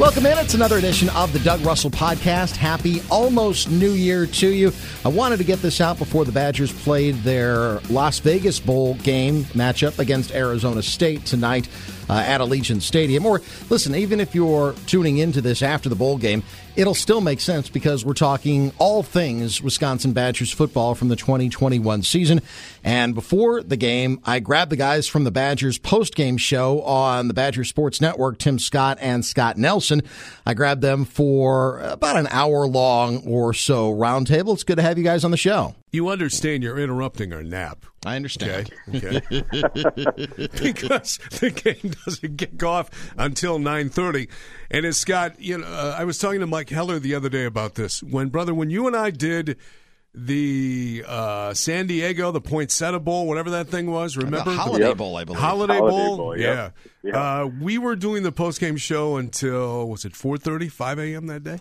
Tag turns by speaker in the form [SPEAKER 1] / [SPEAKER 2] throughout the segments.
[SPEAKER 1] Welcome in. It's another edition of the Doug Russell Podcast. Happy almost New Year to you. I wanted to get this out before the Badgers played their Las Vegas Bowl game matchup against Arizona State tonight uh, at Allegiant Stadium. Or listen, even if you're tuning into this after the bowl game, it'll still make sense because we're talking all things Wisconsin Badgers football from the 2021 season. And before the game, I grabbed the guys from the Badgers post game show on the Badger Sports Network, Tim Scott and Scott Nelson. I grabbed them for about an hour long or so roundtable. It's good to have you guys on the show.
[SPEAKER 2] You understand you're interrupting our nap.
[SPEAKER 1] I understand.
[SPEAKER 2] Okay. okay. because the game doesn't kick off until 9:30. And it's got, you know, uh, I was talking to Mike Heller the other day about this. When brother, when you and I did the uh, San Diego, the Poinsettia Bowl, whatever that thing was. Remember
[SPEAKER 1] the Holiday yep. Bowl, I believe.
[SPEAKER 2] Holiday, Holiday Bowl, Bowl yep. yeah. Uh, we were doing the post game show until was it 4:30, 5 a.m. that day?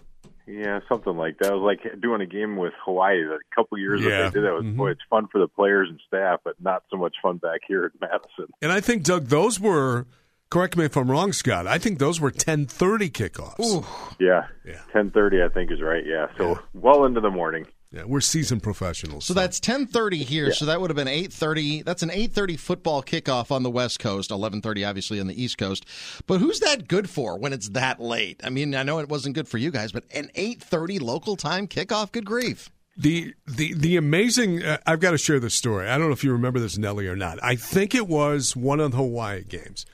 [SPEAKER 3] Yeah, something like that. It was like doing a game with Hawaii. A couple years yeah. that they did that was mm-hmm. boy, it's fun for the players and staff, but not so much fun back here at Madison.
[SPEAKER 2] And I think Doug, those were. Correct me if I'm wrong, Scott. I think those were 10:30 kickoffs.
[SPEAKER 3] Ooh. Yeah, yeah, 10:30 I think is right. Yeah, so yeah. well into the morning.
[SPEAKER 2] Yeah, we're seasoned professionals.
[SPEAKER 1] So, so. that's 10:30 here. Yeah. So that would have been 8:30. That's an 8:30 football kickoff on the West Coast, 11:30 obviously on the East Coast. But who's that good for when it's that late? I mean, I know it wasn't good for you guys, but an 8:30 local time kickoff, good grief.
[SPEAKER 2] The the the amazing uh, I've got to share this story. I don't know if you remember this Nelly or not. I think it was one of the Hawaii games.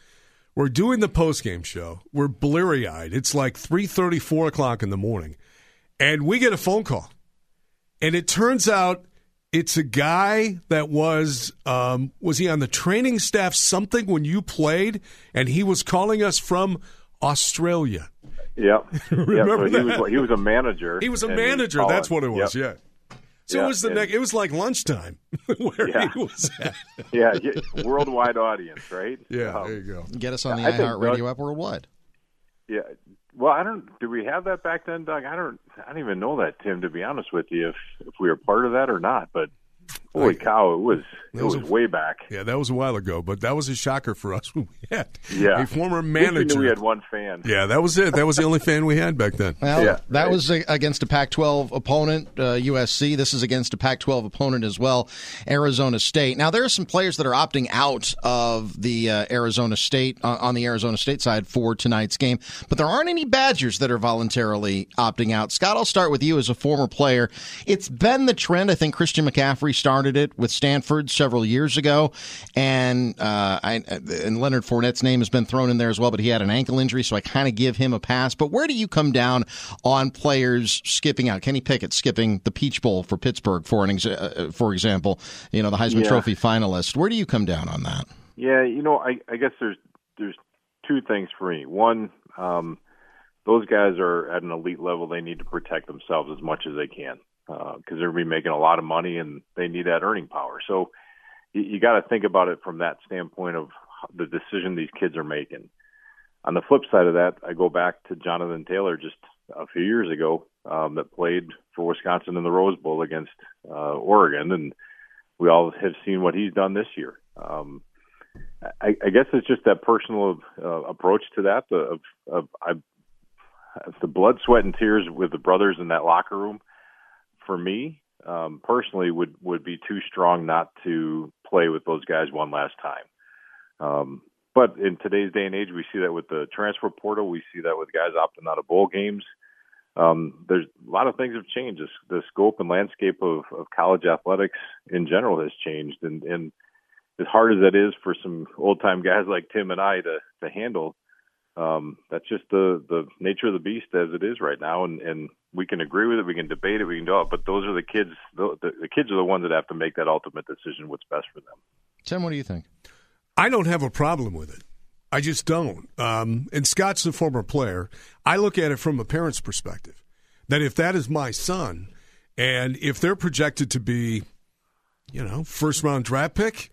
[SPEAKER 2] We're doing the post game show. We're bleary eyed. It's like 3:30, 4 o'clock in the morning, and we get a phone call and it turns out it's a guy that was um, was he on the training staff something when you played, and he was calling us from Australia.
[SPEAKER 3] Yeah,
[SPEAKER 2] remember
[SPEAKER 3] yeah, so he was he was a manager.
[SPEAKER 2] He was a manager. Was that's what it was. Yep. Yeah. So yeah, it was the next. It was like lunchtime where
[SPEAKER 3] yeah.
[SPEAKER 2] he was at.
[SPEAKER 3] yeah, worldwide audience, right?
[SPEAKER 2] Yeah, um, there you go.
[SPEAKER 1] Get us on the iHeartRadio app worldwide.
[SPEAKER 3] Yeah, well, I don't. Do we have that back then, Doug? I don't. I don't even know that, Tim. To be honest with you, if if we were part of that or not, but Holy cow! It was it was, was a, way back.
[SPEAKER 2] Yeah, that was a while ago, but that was a shocker for us when we had
[SPEAKER 3] yeah.
[SPEAKER 2] a former manager.
[SPEAKER 3] We had one fan.
[SPEAKER 2] Yeah, that was it. That was the only fan we had back then.
[SPEAKER 1] Well,
[SPEAKER 3] yeah,
[SPEAKER 1] that right. was against a Pac-12 opponent, uh, USC. This is against a Pac-12 opponent as well, Arizona State. Now there are some players that are opting out of the uh, Arizona State uh, on the Arizona State side for tonight's game, but there aren't any Badgers that are voluntarily opting out. Scott, I'll start with you as a former player. It's been the trend. I think Christian McCaffrey started started it with Stanford several years ago, and uh, I, and Leonard Fournette's name has been thrown in there as well, but he had an ankle injury, so I kind of give him a pass. But where do you come down on players skipping out? Kenny Pickett skipping the Peach Bowl for Pittsburgh, for an ex- uh, for example, you know the Heisman yeah. Trophy finalist. Where do you come down on that?
[SPEAKER 3] Yeah, you know, I, I guess there's there's two things for me. One, um, those guys are at an elite level. They need to protect themselves as much as they can because uh, they're be making a lot of money and they need that earning power. So you, you got to think about it from that standpoint of the decision these kids are making. On the flip side of that, I go back to Jonathan Taylor just a few years ago um, that played for Wisconsin in the Rose Bowl against uh, Oregon, and we all have seen what he's done this year. Um, I, I guess it's just that personal uh, approach to that. Of, of I, the blood, sweat, and tears with the brothers in that locker room for me um, personally would would be too strong not to play with those guys one last time. Um, but in today's day and age, we see that with the transfer portal. We see that with guys opting out of bowl games. Um, there's a lot of things have changed. The, scope and landscape of, of college athletics in general has changed, and, and as hard as that is for some old time guys like Tim and I to to handle, um, that's just the the nature of the beast as it is right now, and and we can agree with it, we can debate it, we can do it, but those are the kids. The, the, the kids are the ones that have to make that ultimate decision. What's best for them.
[SPEAKER 1] Tim, what do you think?
[SPEAKER 2] I don't have a problem with it. I just don't. Um, and Scott's a former player. I look at it from a parent's perspective. That if that is my son, and if they're projected to be, you know, first round draft pick,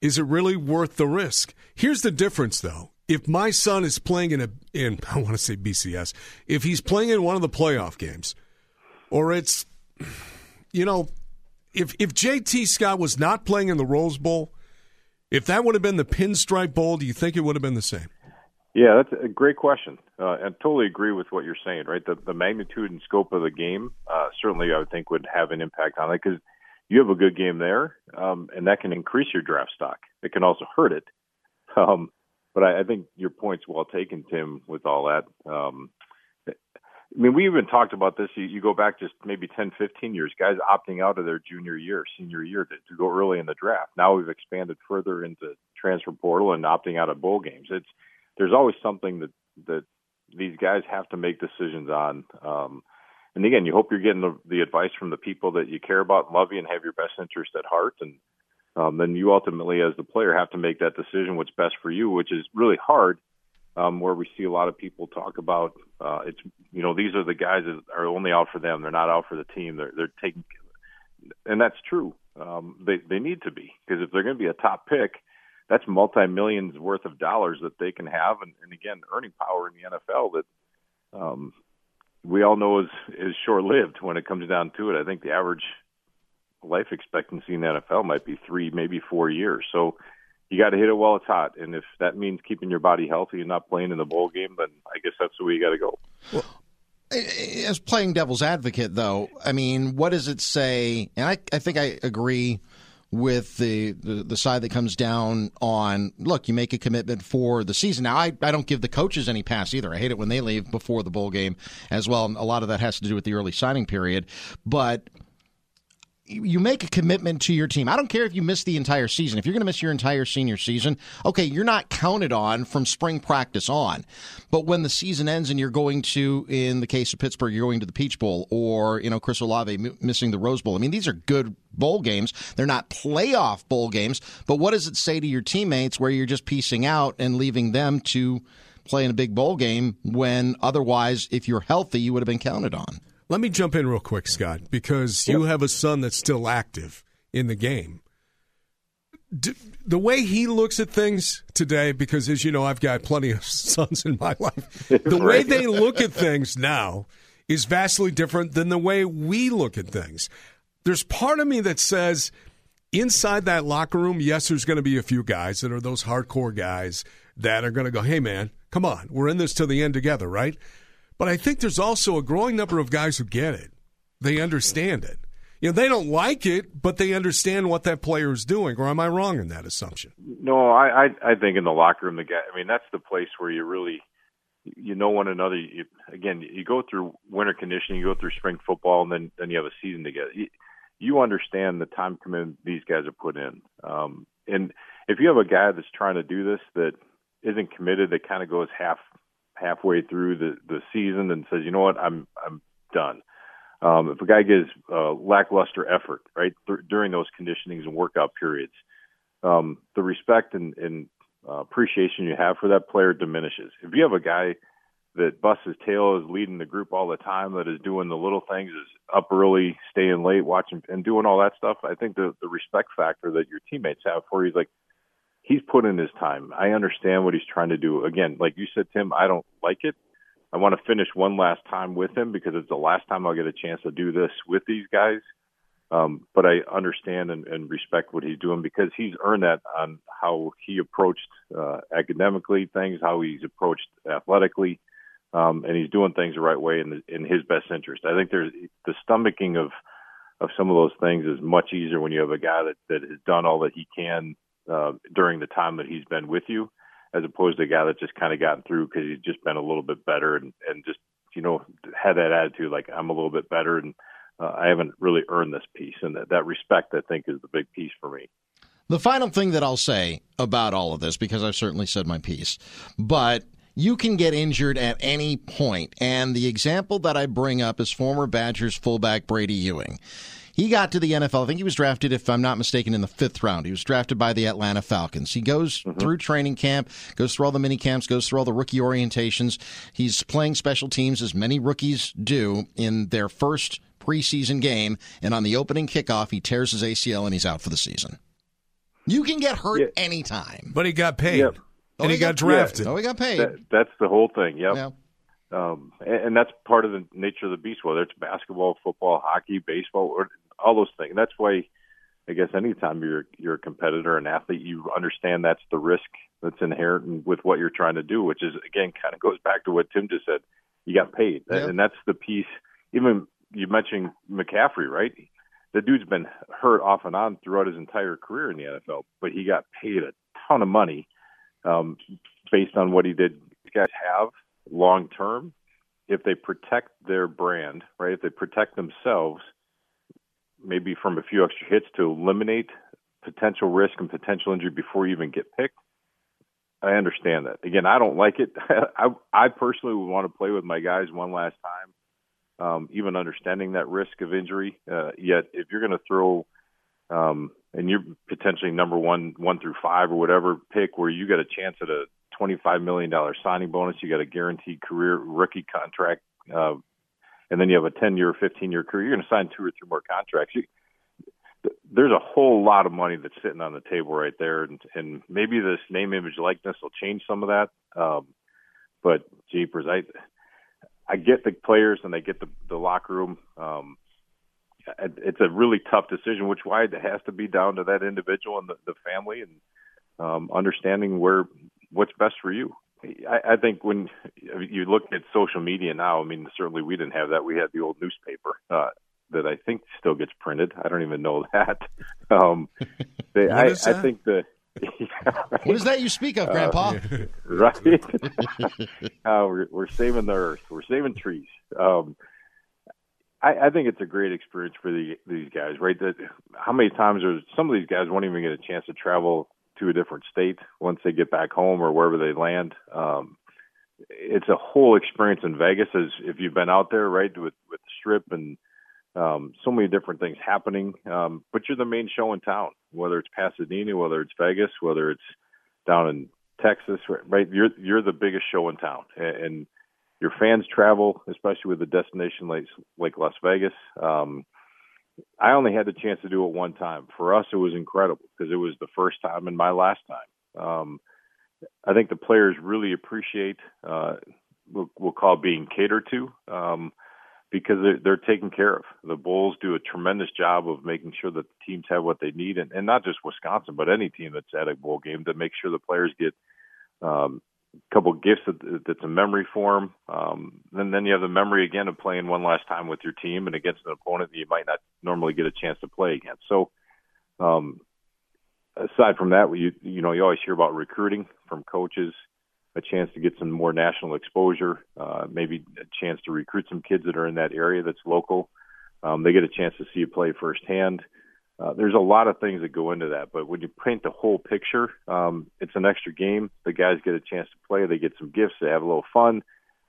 [SPEAKER 2] is it really worth the risk? Here's the difference, though if my son is playing in a in I want to say BCS, if he's playing in one of the playoff games, or it's you know, if if JT Scott was not playing in the Rose Bowl, if that would have been the Pinstripe Bowl, do you think it would have been the same?
[SPEAKER 3] Yeah, that's a great question. Uh, I totally agree with what you're saying. Right, the the magnitude and scope of the game uh, certainly I would think would have an impact on it because you have a good game there, um, and that can increase your draft stock. It can also hurt it. Um, but I, I think your point's well taken, Tim, with all that. Um, I mean, we even talked about this. You, you go back just maybe 10, 15 years, guys opting out of their junior year, senior year to, to go early in the draft. Now we've expanded further into transfer portal and opting out of bowl games. It's there's always something that that these guys have to make decisions on. Um, and again, you hope you're getting the, the advice from the people that you care about, love you, and have your best interest at heart. And um, then you ultimately, as the player, have to make that decision what's best for you, which is really hard um, where we see a lot of people talk about uh, it's you know these are the guys that are only out for them. They're not out for the team. They're they're taking, and that's true. Um, they they need to be because if they're going to be a top pick, that's multi millions worth of dollars that they can have, and, and again, earning power in the NFL that um, we all know is is short lived when it comes down to it. I think the average life expectancy in the NFL might be three, maybe four years. So you got to hit it while it's hot. And if that means keeping your body healthy and not playing in the bowl game, then I guess that's the way you got to go. Well,
[SPEAKER 1] as playing devil's advocate, though, I mean, what does it say? And I, I think I agree with the, the, the side that comes down on look, you make a commitment for the season. Now, I, I don't give the coaches any pass either. I hate it when they leave before the bowl game as well. a lot of that has to do with the early signing period. But you make a commitment to your team. I don't care if you miss the entire season. If you're going to miss your entire senior season, okay, you're not counted on from spring practice on. But when the season ends and you're going to, in the case of Pittsburgh, you're going to the Peach Bowl or, you know, Chris Olave missing the Rose Bowl. I mean, these are good bowl games. They're not playoff bowl games. But what does it say to your teammates where you're just piecing out and leaving them to play in a big bowl game when otherwise, if you're healthy, you would have been counted on?
[SPEAKER 2] Let me jump in real quick, Scott, because you have a son that's still active in the game. D- the way he looks at things today, because as you know, I've got plenty of sons in my life, the way they look at things now is vastly different than the way we look at things. There's part of me that says, inside that locker room, yes, there's going to be a few guys that are those hardcore guys that are going to go, hey, man, come on, we're in this till the end together, right? But I think there's also a growing number of guys who get it. They understand it. You know, they don't like it, but they understand what that player is doing. Or am I wrong in that assumption?
[SPEAKER 3] No, I I, I think in the locker room, the guy. I mean, that's the place where you really you know one another. You, again, you go through winter conditioning, you go through spring football, and then then you have a season together. You, you understand the time commitment these guys have put in. Um, and if you have a guy that's trying to do this that isn't committed, that kind of goes half halfway through the the season and says, you know what, I'm I'm done. Um, if a guy gives uh, lackluster effort right th- during those conditionings and workout periods, um, the respect and, and uh, appreciation you have for that player diminishes. If you have a guy that busts his tail, is leading the group all the time, that is doing the little things, is up early, staying late, watching and doing all that stuff, I think the the respect factor that your teammates have for you is like, he's put in his time. I understand what he's trying to do. Again, like you said, Tim, I don't like it. I want to finish one last time with him because it's the last time I'll get a chance to do this with these guys. Um, but I understand and, and respect what he's doing because he's earned that on how he approached uh, academically things, how he's approached athletically, um, and he's doing things the right way in, the, in his best interest. I think there's the stomaching of of some of those things is much easier when you have a guy that that has done all that he can uh, during the time that he's been with you, as opposed to a guy that just kind of gotten through because he's just been a little bit better and and just you know had that attitude like I'm a little bit better and uh, I haven't really earned this piece and that that respect I think is the big piece for me.
[SPEAKER 1] The final thing that I'll say about all of this because I've certainly said my piece, but you can get injured at any point. And the example that I bring up is former Badgers fullback Brady Ewing. He got to the NFL. I think he was drafted, if I'm not mistaken, in the fifth round. He was drafted by the Atlanta Falcons. He goes mm-hmm. through training camp, goes through all the mini camps, goes through all the rookie orientations. He's playing special teams as many rookies do in their first preseason game. And on the opening kickoff, he tears his ACL and he's out for the season. You can get hurt yeah. anytime.
[SPEAKER 2] But he got paid. Yep. And oh, he, he, got, got drafted.
[SPEAKER 1] Yeah. Oh, he got paid.
[SPEAKER 3] That, that's the whole thing. Yep. Yeah. Um, and, and, that's part of the nature of the beast, whether it's basketball, football, hockey, baseball, or all those things. And That's why I guess anytime you're you're a competitor, an athlete, you understand that's the risk that's inherent with what you're trying to do, which is again kind of goes back to what Tim just said. You got paid, yeah. and that's the piece. Even you mentioned McCaffrey, right? The dude's been hurt off and on throughout his entire career in the NFL, but he got paid a ton of money um, based on what he did. These guys have long term if they protect their brand, right? If they protect themselves, maybe from a few extra hits to eliminate potential risk and potential injury before you even get picked. I understand that. Again, I don't like it. I I personally would want to play with my guys one last time, um, even understanding that risk of injury. Uh, yet, if you're going to throw, um, and you're potentially number one, one through five or whatever pick, where you got a chance at a $25 million signing bonus. You got a guaranteed career rookie contract. Uh, and then you have a 10 year, 15 year career. You're going to sign two or three more contracts. You, there's a whole lot of money that's sitting on the table right there. And, and maybe this name, image, likeness will change some of that. Um, but jeepers, I, I get the players and I get the, the locker room. Um, it's a really tough decision, which why it has to be down to that individual and the, the family and um, understanding where what's best for you. I, I think when you look at social media now, I mean, certainly we didn't have that. We had the old newspaper uh, that I think still gets printed. I don't even know that. Um, they, I, that? I think the
[SPEAKER 1] yeah, right. What is that you speak of, Grandpa?
[SPEAKER 3] Uh, right. uh, we're, we're saving the earth. We're saving trees. Um, I, I think it's a great experience for the, these guys, right? That how many times are some of these guys won't even get a chance to travel to a different state once they get back home or wherever they land. Um, it's a whole experience in Vegas as if you've been out there, right, with with the strip and um, so many different things happening. Um, but you're the main show in town, whether it's Pasadena, whether it's Vegas, whether it's down in Texas, right? You're you're the biggest show in town, and, your fans travel, especially with a destination like like Las Vegas. Um, I only had the chance to do it one time. For us, it was incredible because it was the first time and my last time. Um, I think the players really appreciate uh, we'll, we'll call being catered to um, because they're, they're taken care of. The Bulls do a tremendous job of making sure that the teams have what they need, and, and not just Wisconsin, but any team that's at a bowl game to make sure the players get um, couple of gifts that, that's a memory for them. Um, then then you have the memory again of playing one last time with your team and against an opponent that you might not normally get a chance to play against. So, um, aside from that, you you know you always hear about recruiting from coaches, a chance to get some more national exposure, uh, maybe a chance to recruit some kids that are in that area that's local. Um, they get a chance to see you play firsthand. Uh, there's a lot of things that go into that, but when you paint the whole picture, um, it's an extra game. The guys get a chance to play. They get some gifts. They have a little fun.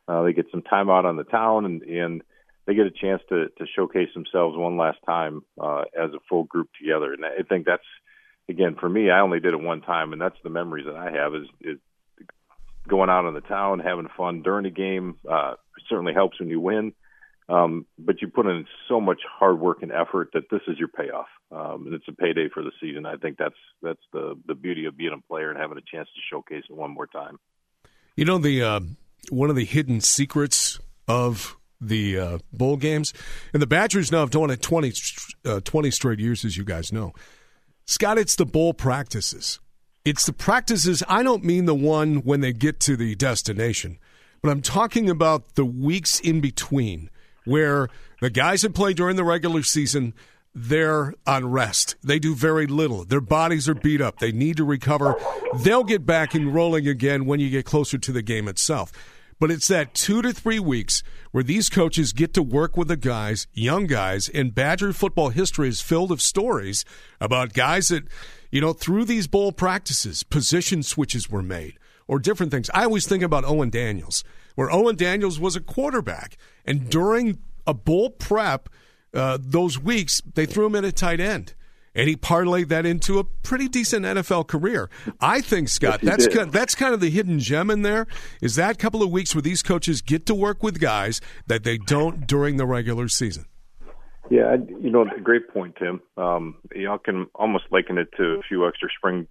[SPEAKER 3] Uh, they get some time out on the town, and, and they get a chance to, to showcase themselves one last time uh, as a full group together. And I think that's again for me. I only did it one time, and that's the memories that I have is, is going out on the town, having fun during the game. Uh, certainly helps when you win. Um, but you put in so much hard work and effort that this is your payoff, um, and it's a payday for the season. I think that's that's the the beauty of being a player and having a chance to showcase it one more time.
[SPEAKER 2] You know the uh, one of the hidden secrets of the uh, bowl games, and the Badgers now have done it 20, uh, 20 straight years, as you guys know. Scott, it's the bowl practices. It's the practices. I don't mean the one when they get to the destination, but I'm talking about the weeks in between where the guys that play during the regular season they're on rest. They do very little. Their bodies are beat up. They need to recover. They'll get back and rolling again when you get closer to the game itself. But it's that two to three weeks where these coaches get to work with the guys, young guys, and Badger football history is filled of stories about guys that, you know, through these bowl practices, position switches were made or different things. I always think about Owen Daniels, where Owen Daniels was a quarterback and during a bowl prep, uh, those weeks, they threw him in a tight end. And he parlayed that into a pretty decent NFL career. I think, Scott, yes, that's kind, that's kind of the hidden gem in there. Is that couple of weeks where these coaches get to work with guys that they don't during the regular season?
[SPEAKER 3] Yeah, you know, great point, Tim. Um, I can almost liken it to a few extra spring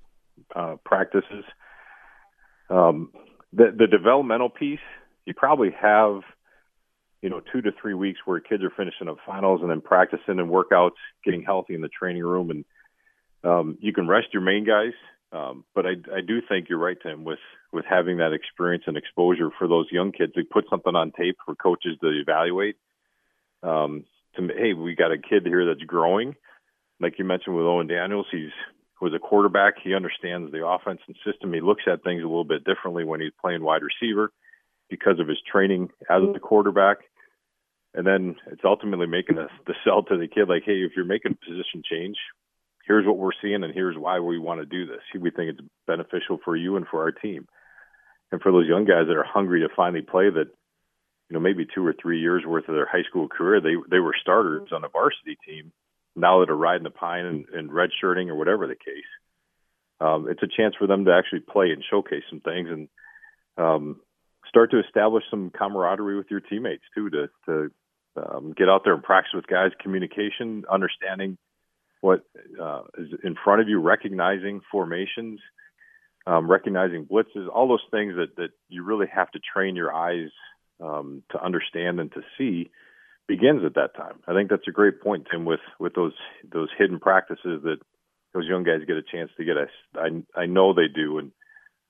[SPEAKER 3] uh, practices. Um, the the developmental piece, you probably have – you know, two to three weeks where kids are finishing up finals and then practicing and workouts, getting healthy in the training room. And um, you can rest your main guys, um, but I, I do think you're right, Tim, with with having that experience and exposure for those young kids to put something on tape for coaches to evaluate. Um, to hey, we got a kid here that's growing, like you mentioned with Owen Daniels. He's was a quarterback. He understands the offense and system. He looks at things a little bit differently when he's playing wide receiver because of his training as a quarterback. And then it's ultimately making the, the sell to the kid like, hey, if you're making a position change, here's what we're seeing and here's why we want to do this. We think it's beneficial for you and for our team. And for those young guys that are hungry to finally play that, you know, maybe two or three years worth of their high school career, they they were starters on a varsity team. Now that are riding the pine and, and redshirting or whatever the case, um, it's a chance for them to actually play and showcase some things and um, start to establish some camaraderie with your teammates too. To to um, get out there and practice with guys, communication, understanding what uh, is in front of you, recognizing formations, um, recognizing blitzes, all those things that, that you really have to train your eyes um, to understand and to see begins at that time. I think that's a great point, Tim, with, with those those hidden practices that those young guys get a chance to get. I I know they do, and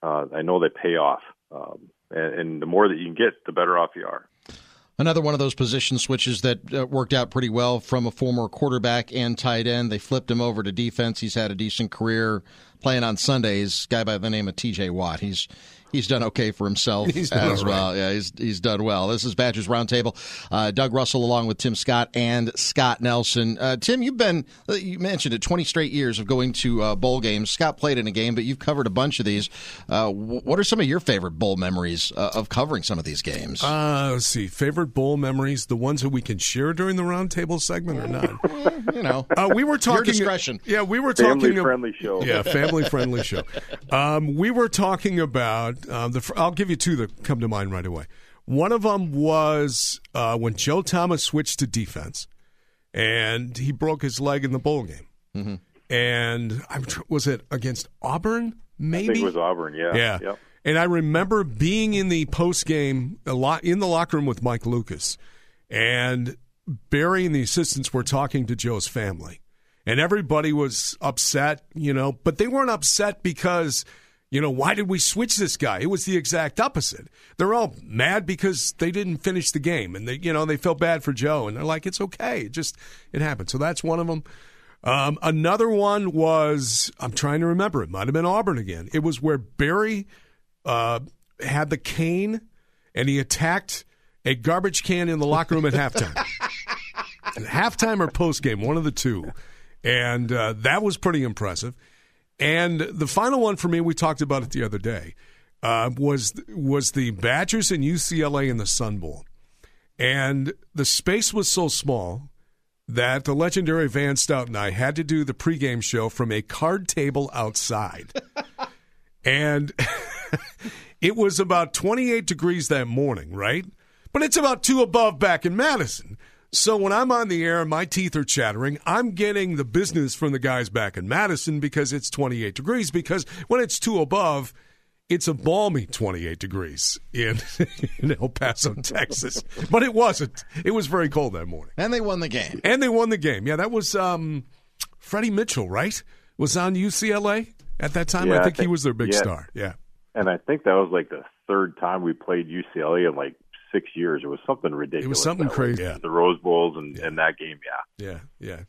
[SPEAKER 3] uh, I know they pay off. Um, and, and the more that you can get, the better off you are.
[SPEAKER 1] Another one of those position switches that uh, worked out pretty well from a former quarterback and tight end. They flipped him over to defense. He's had a decent career playing on Sundays. Guy by the name of T.J. Watt. He's he's done okay for himself as well. Yeah, he's he's done well. This is Badgers Roundtable. Uh, Doug Russell along with Tim Scott and Scott Nelson. Uh, Tim, you've been uh, you mentioned it, twenty straight years of going to uh, bowl games. Scott played in a game, but you've covered a bunch of these. Uh, what are some of your favorite bowl memories uh, of covering some of these games?
[SPEAKER 2] let's see, favorite bowl memories, the ones that we can share during the roundtable segment or not.
[SPEAKER 1] you know,
[SPEAKER 2] we were talking. Your
[SPEAKER 1] discretion.
[SPEAKER 2] Yeah, we were talking.
[SPEAKER 3] Family friendly show.
[SPEAKER 2] Yeah, family friendly show. Um, we were talking about uh, the, I'll give you two that come to mind right away. One of them was uh, when Joe Thomas switched to defense, and he broke his leg in the bowl game. Mm-hmm. And I'm, was it against Auburn? Maybe
[SPEAKER 3] it was Auburn. Yeah.
[SPEAKER 2] Yeah. Yep. And I remember being in the post game a lot in the locker room with Mike Lucas, and Barry and the assistants were talking to Joe's family, and everybody was upset, you know, but they weren't upset because you know, why did we switch this guy? It was the exact opposite. They're all mad because they didn't finish the game, and they, you know, they felt bad for Joe, and they're like, "It's okay, it just it happened." So that's one of them. Um, another one was I'm trying to remember. It might have been Auburn again. It was where Barry uh, had the cane, and he attacked a garbage can in the locker room at halftime. halftime or post game, one of the two, and uh, that was pretty impressive. And the final one for me, we talked about it the other day, uh, was was the Badgers and UCLA in the Sun Bowl, and the space was so small that the legendary Van Stout and I had to do the pregame show from a card table outside, and it was about 28 degrees that morning, right? But it's about two above back in Madison. So when I'm on the air and my teeth are chattering, I'm getting the business from the guys back in Madison because it's 28 degrees. Because when it's two above, it's a balmy 28 degrees in, in El Paso, Texas. But it wasn't. It was very cold that morning.
[SPEAKER 1] And they won the game.
[SPEAKER 2] And they won the game. Yeah, that was um, Freddie Mitchell, right? Was on UCLA at that time.
[SPEAKER 3] Yeah,
[SPEAKER 2] I, think
[SPEAKER 3] I, think
[SPEAKER 2] he was their big
[SPEAKER 3] yeah.
[SPEAKER 2] star. Yeah.
[SPEAKER 3] And I think that was like the third time we played UCLA in like six years. It was something ridiculous.
[SPEAKER 2] It was something crazy.
[SPEAKER 3] Yeah. The Rose Bowls and, yeah. and that game, yeah.
[SPEAKER 2] Yeah, yeah.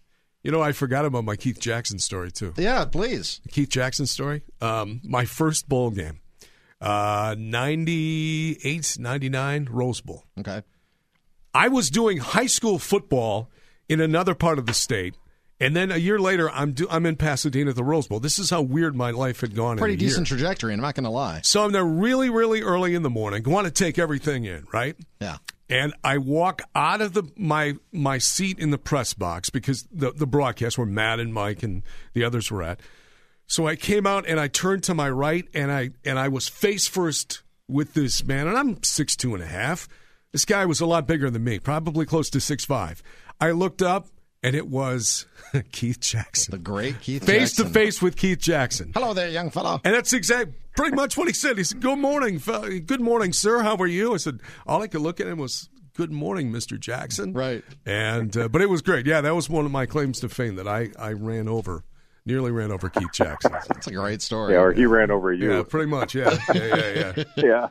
[SPEAKER 2] You know, I forgot about my Keith Jackson story too.
[SPEAKER 1] Yeah, please.
[SPEAKER 2] Keith Jackson story. Um, my first bowl game, uh, 98, 99, Rose Bowl.
[SPEAKER 1] Okay.
[SPEAKER 2] I was doing high school football in another part of the state. And then a year later, I'm do, I'm in Pasadena at the Rose Bowl. This is how weird my life had gone.
[SPEAKER 1] Pretty decent
[SPEAKER 2] year.
[SPEAKER 1] trajectory. I'm not going to lie.
[SPEAKER 2] So I'm there really, really early in the morning. Want to take everything in, right?
[SPEAKER 1] Yeah.
[SPEAKER 2] And I walk out of the my my seat in the press box because the the broadcast where Matt and Mike and the others were at. So I came out and I turned to my right and I and I was face first with this man and I'm six two and a half. This guy was a lot bigger than me, probably close to six five. I looked up and it was Keith Jackson.
[SPEAKER 1] The great Keith Jackson.
[SPEAKER 2] face
[SPEAKER 1] Jackson.
[SPEAKER 2] to face with Keith Jackson.
[SPEAKER 1] Hello there, young fellow.
[SPEAKER 2] And that's exactly pretty much what he said. He said, "Good morning, good morning, sir. How are you?" I said, all I could look at him was, "Good morning, Mr. Jackson."
[SPEAKER 1] Right.
[SPEAKER 2] And uh, but it was great. Yeah, that was one of my claims to fame that I I ran over nearly ran over Keith Jackson.
[SPEAKER 1] That's a great story.
[SPEAKER 3] Yeah, or he ran over you.
[SPEAKER 2] Yeah, pretty much. Yeah, yeah, yeah, yeah.
[SPEAKER 3] yeah.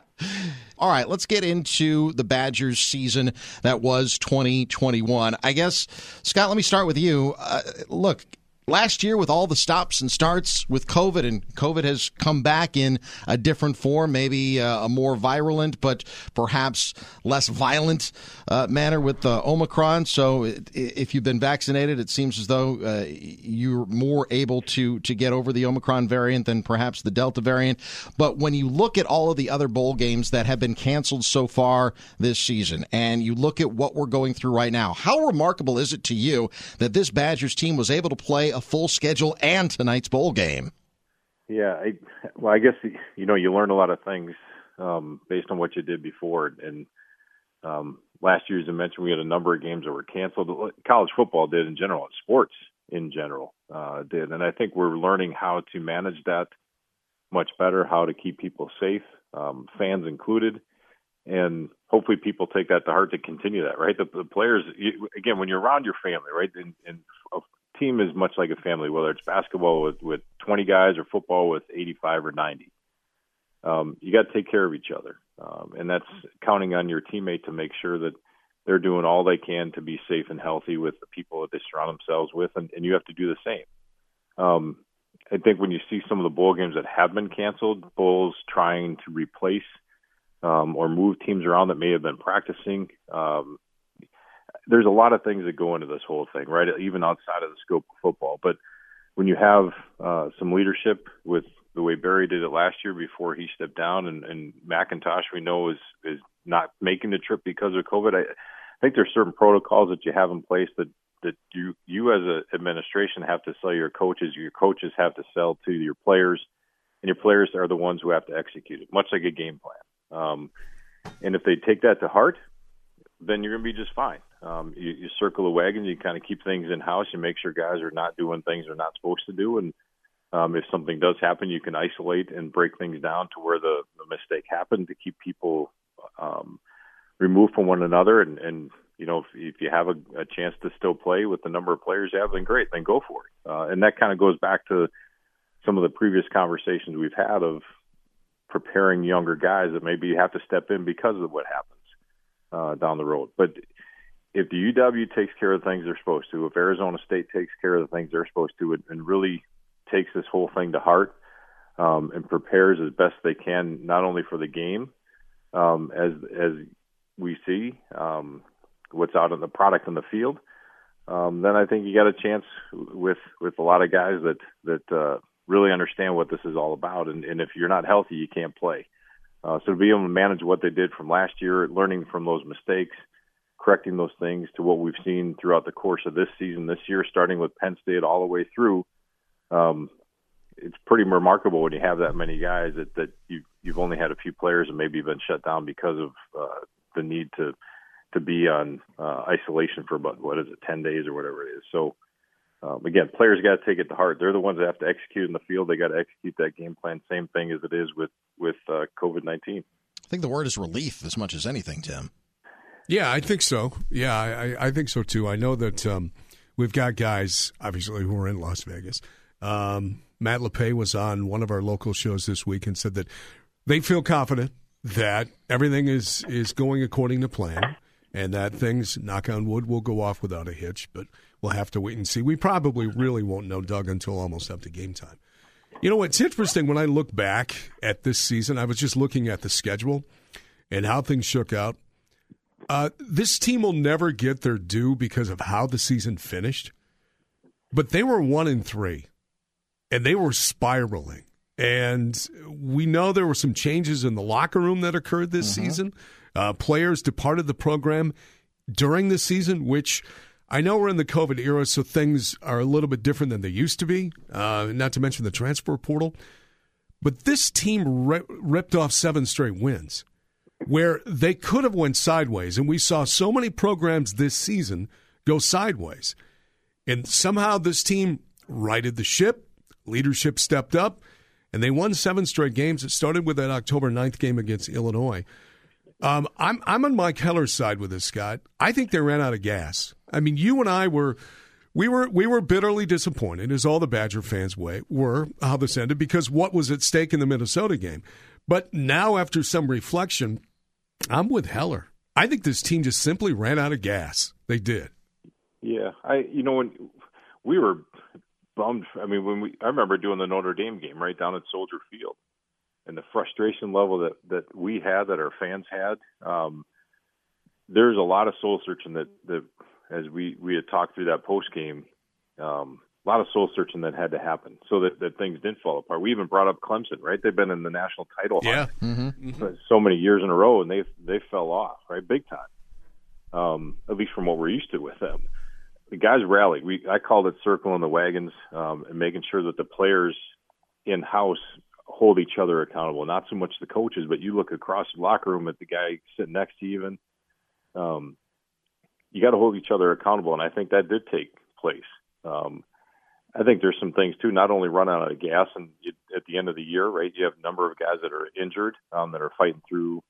[SPEAKER 1] All right, let's get into the Badgers season that was 2021. I guess, Scott, let me start with you. Uh, look, last year with all the stops and starts with COVID, and COVID has come back in a different form, maybe uh, a more virulent, but perhaps less violent uh, manner with the Omicron. So if you've been vaccinated, it seems as though uh, you're more able to to get over the Omicron variant than perhaps the Delta variant. But when you look at all of the other bowl games that have been canceled so far this season, and you look at what we're going through right now, how remarkable is it to you that this Badgers team was able to play a full schedule and tonight's bowl game?
[SPEAKER 3] Yeah, I, well, I guess you know you learn a lot of things um, based on what you did before, and um, last year, as I mentioned, we had a number of games that were canceled. College football did in general, and sports in general uh, did, and I think we're learning how to manage that much better, how to keep people safe, um, fans included, and hopefully people take that to heart to continue that. Right, the, the players you, again when you're around your family, right, and, and team is much like a family, whether it's basketball with with 20 guys or football with 85 or 90 um, you got to take care of each other, um, and that's counting on your teammate to make sure that they're doing all they can to be safe and healthy with the people that they surround themselves with, and, and you have to do the same. Um, I think when you see some of the bowl games that have been canceled, bowls trying to replace um, or move teams around that may have been practicing. Um, there's a lot of things that go into this whole thing, right? Even outside of the scope of football. But when you have uh, some leadership with the way Barry did it last year before he stepped down, and, and McIntosh we know is is not making the trip because of COVID. I, I think there's certain protocols that you have in place that that you you as an administration have to sell your coaches. Your coaches have to sell to your players, and your players are the ones who have to execute it, much like a game plan. Um, and if they take that to heart, then you're going to be just fine. Um, you, you circle the wagons, you kind of keep things in house, you make sure guys are not doing things they're not supposed to do, and um, if something does happen, you can isolate and break things down to where the, the mistake happened to keep people um, removed from one another. And, and you know, if, if you have a, a chance to still play with the number of players you have, then great, then go for it. Uh, and that kind of goes back to some of the previous conversations we've had of preparing younger guys that maybe have to step in because of what happens uh, down the road. But if the UW takes care of the things they're supposed to, if Arizona State takes care of the things they're supposed to, and, and really takes this whole thing to heart um, and prepares as best they can, not only for the game um, as as we see um, what's out in the product in the field, um, then I think you got a chance with with a lot of guys that that uh, really understand what this is all about. And, and if you're not healthy, you can't play. Uh, so to be able to manage what they did from last year, learning from those mistakes, correcting those things to what we've seen throughout the course of this season, this year, starting with Penn State all the way through um, it's pretty remarkable when you have that many guys that that you you've only had a few players and maybe been shut down because of uh, the need to to be on uh, isolation for about what is it ten days or whatever it is. So um, again, players got to take it to heart. They're the ones that have to execute in the field. They got to execute that game plan. Same thing as it is with with uh, COVID nineteen.
[SPEAKER 1] I think the word is relief as much as anything, Tim.
[SPEAKER 2] Yeah, I think so. Yeah, I, I think so too. I know that um, we've got guys obviously who are in Las Vegas um, Matt Lepay was on one of our local shows this week and said that they feel confident that everything is, is going according to plan and that things, knock on wood, will go off without a hitch, but we'll have to wait and see. We probably really won't know Doug until almost up to game time. You know, what's interesting when I look back at this season, I was just looking at the schedule and how things shook out. Uh, this team will never get their due because of how the season finished, but they were one in three and they were spiraling. And we know there were some changes in the locker room that occurred this mm-hmm. season. Uh, players departed the program during the season, which I know we're in the COVID era, so things are a little bit different than they used to be, uh, not to mention the transfer portal. But this team re- ripped off seven straight wins where they could have went sideways. And we saw so many programs this season go sideways. And somehow this team righted the ship Leadership stepped up, and they won seven straight games. It started with that October 9th game against Illinois. Um, I'm I'm on Mike Heller's side with this, Scott. I think they ran out of gas. I mean, you and I were we were we were bitterly disappointed, as all the Badger fans way, were how this ended because what was at stake in the Minnesota game. But now, after some reflection, I'm with Heller. I think this team just simply ran out of gas. They did.
[SPEAKER 3] Yeah, I you know when we were bummed. I mean, when we I remember doing the Notre Dame game right down at Soldier Field, and the frustration level that that we had, that our fans had. Um, there's a lot of soul searching that that as we we had talked through that post game, um, a lot of soul searching that had to happen so that, that things didn't fall apart. We even brought up Clemson, right? They've been in the national title
[SPEAKER 2] yeah.
[SPEAKER 3] Mm-hmm. so many years in a row, and they they fell off, right, big time. Um, at least from what we're used to with them. The guys rallied. We I called it circling the wagons um, and making sure that the players in house hold each other accountable. Not so much the coaches, but you look across the locker room at the guy sitting next to you, even. Um, you got to hold each other accountable, and I think that did take place. Um, I think there's some things too. Not only run out of gas, and you, at the end of the year, right? You have a number of guys that are injured, um, that are fighting through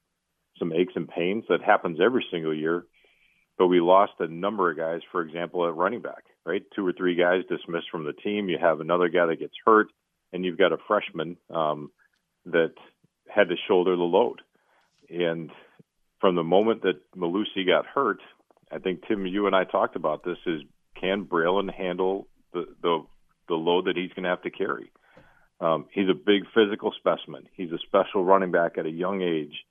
[SPEAKER 3] some aches and pains. That happens every single year. But we lost a number of guys, for example, at running back, right? Two or three guys dismissed from the team. You have another guy that gets hurt, and you've got a freshman um, that had to shoulder the load. And from the moment that Mellusi got hurt, I think Tim, you and I talked about this. Is can Braelon handle the the, the load that he's going to have to carry? Um, he's a big physical specimen. He's a special running back at a young age,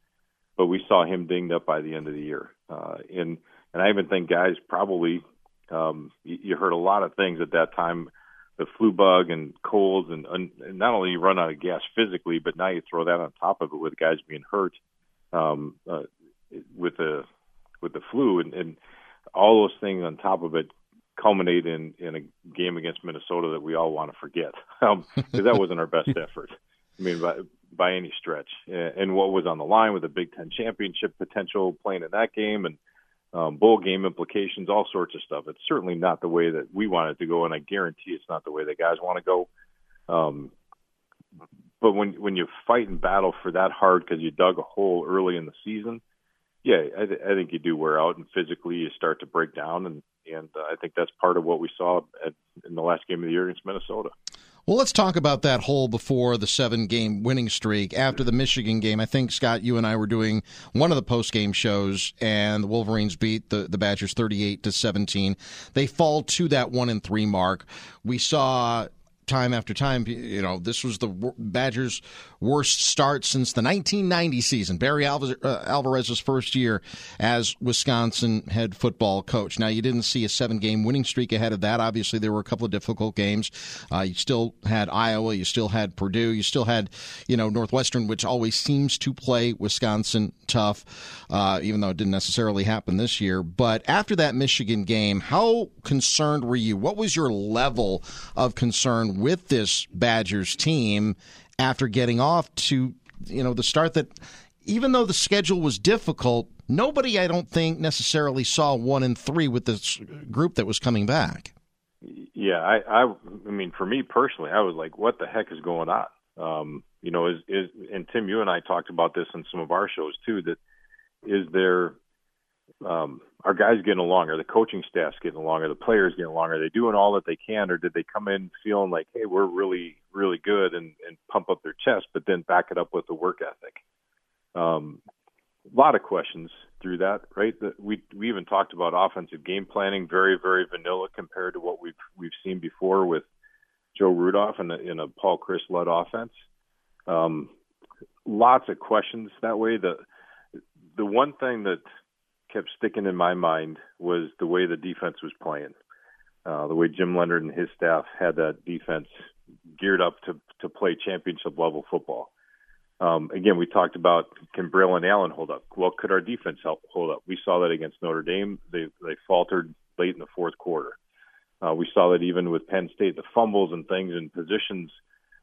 [SPEAKER 3] but we saw him dinged up by the end of the year. Uh, and and I even think guys probably um, you, you heard a lot of things at that time, the flu bug and colds, and, and not only you run out of gas physically, but now you throw that on top of it with guys being hurt um, uh, with the with the flu, and, and all those things on top of it culminate in in a game against Minnesota that we all want to forget because um, that wasn't our best effort. I mean, by by any stretch. And what was on the line with the Big Ten championship potential playing in that game and um, bowl game implications, all sorts of stuff. It's certainly not the way that we want it to go, and I guarantee it's not the way that guys want to go. Um, but when when you fight and battle for that hard because you dug a hole early in the season, yeah, I, th- I think you do wear out, and physically you start to break down, and and uh, I think that's part of what we saw at, in the last game of the year against Minnesota.
[SPEAKER 1] Well, let's talk about that hole before the seven game winning streak. After the Michigan game, I think, Scott, you and I were doing one of the post game shows, and the Wolverines beat the, the Badgers 38 to 17. They fall to that one and three mark. We saw time after time. You know, this was the Badgers' worst start since the 1990 season. Barry uh, Alvarez's first year as Wisconsin head football coach. Now, you didn't see a seven-game winning streak ahead of that. Obviously, there were a couple of difficult games. Uh, you still had Iowa. You still had Purdue. You still had, you know, Northwestern, which always seems to play Wisconsin tough, uh, even though it didn't necessarily happen this year. But after that Michigan game, how concerned were you? What was your level of concern with this Badgers team after getting off to you know the start that even though the schedule was difficult, nobody I don't think necessarily saw one and three with this group that was coming back.
[SPEAKER 3] Yeah, I, I, I mean, for me personally, I was like, "What the heck is going on?" Um, you know, is is and Tim, you and I talked about this in some of our shows too. That is there um, are guys getting along? Are the coaching staffs getting along? Are the players getting along? Are they doing all that they can, or did they come in feeling like, hey, we're really, really good and, and pump up their chest, but then back it up with the work ethic? Um, a lot of questions through that, right? We we even talked about offensive game planning, very, very vanilla compared to what we've we've seen before with Joe Rudolph and in a Paul Chryst led offense. Um, lots of questions that way. The the one thing that kept sticking in my mind was the way the defense was playing. Uh, the way Jim Leonhard and his staff had that defense geared up to to play championship level football. Um, again, we talked about can Braelon Allen hold up? Well, could our defense help hold up? We saw that against Notre Dame. They they faltered late in the fourth quarter. Uh, we saw that even with Penn State, the fumbles and things and positions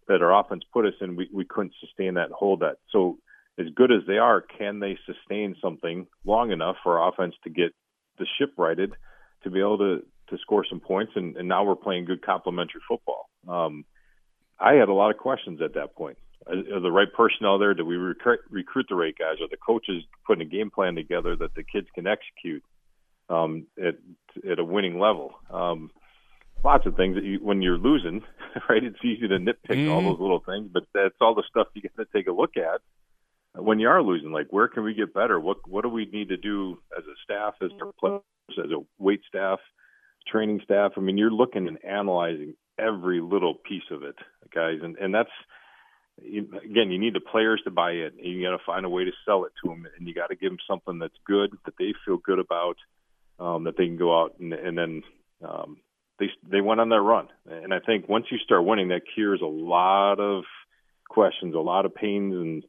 [SPEAKER 3] that our offense put us in, we, we couldn't sustain that and hold that. So as good as they are, can they sustain something long enough for our offense to get the ship righted to be able to to score some points? And, and now we're playing good complementary football. Um, I had a lot of questions at that point. Are, the right personnel there? Do we recruit, recruit the right guys? Are the coaches putting a game plan together that the kids can execute um, at at a winning level? Um, lots of things that you when you're losing, right? It's easy to nitpick mm-hmm. all those little things, but that's all the stuff you got to take a look at when you are losing. Like, where can we get better? What what do we need to do as a staff, as our players, as a weight staff, training staff? I mean, you're looking and analyzing every little piece of it, guys, and and that's again, you need the players to buy in. You got to find a way to sell it to them, and you got to give them something that's good that they feel good about, um, that they can go out and, and then um, they they went on their run. And I think once you start winning, that cures a lot of questions, a lot of pains, and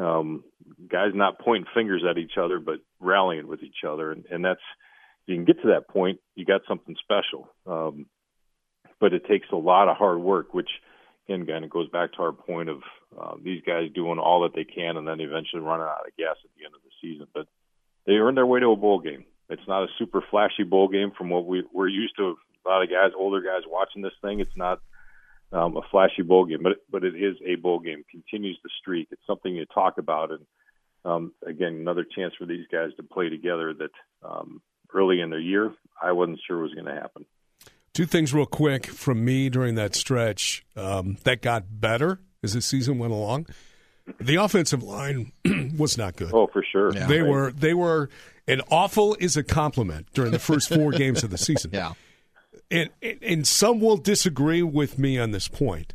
[SPEAKER 3] um, guys not pointing fingers at each other, but rallying with each other. And, and that's you can get to that point, you got something special. Um, but it takes a lot of hard work, which again, again, it goes back to our point of uh, these guys doing all that they can and then eventually running out of gas at the end of the season. But they earned their way to a bowl game. It's not a super flashy bowl game from what we, we're used to a lot of guys, older guys watching this thing. It's not um, a flashy bowl game, but but it is a bowl game. Continues the streak. It's something you talk about, and um, again, another chance for these guys to play together. That um, early in their year, I wasn't sure was going to happen.
[SPEAKER 2] Two things, real quick, from me during that stretch um, that got better as the season went along. The offensive line was not good.
[SPEAKER 3] Oh, for sure.
[SPEAKER 2] Yeah. They right. were they were and awful is a compliment during the first four games of the season.
[SPEAKER 1] Yeah
[SPEAKER 2] and, and some will disagree with me on this point,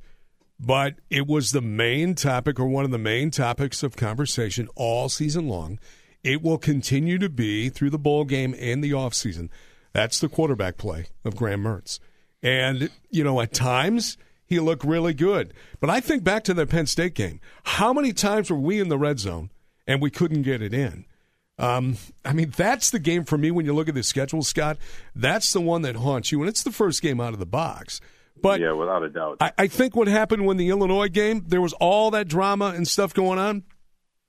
[SPEAKER 2] but it was the main topic or one of the main topics of conversation all season long. It will continue to be through the bowl game and the offseason. That's the quarterback play of Graham Mertz. And, you know, at times he looked really good. But I think back to the Penn State game. How many times were we in the red zone and we couldn't get it in? Um, I mean, that's the game for me when you look at the schedule, Scott. That's the one that haunts you, and it's the first game out of the box. But
[SPEAKER 3] yeah, without a doubt.
[SPEAKER 2] I, I think what happened when the Illinois game, there was all that drama and stuff going on.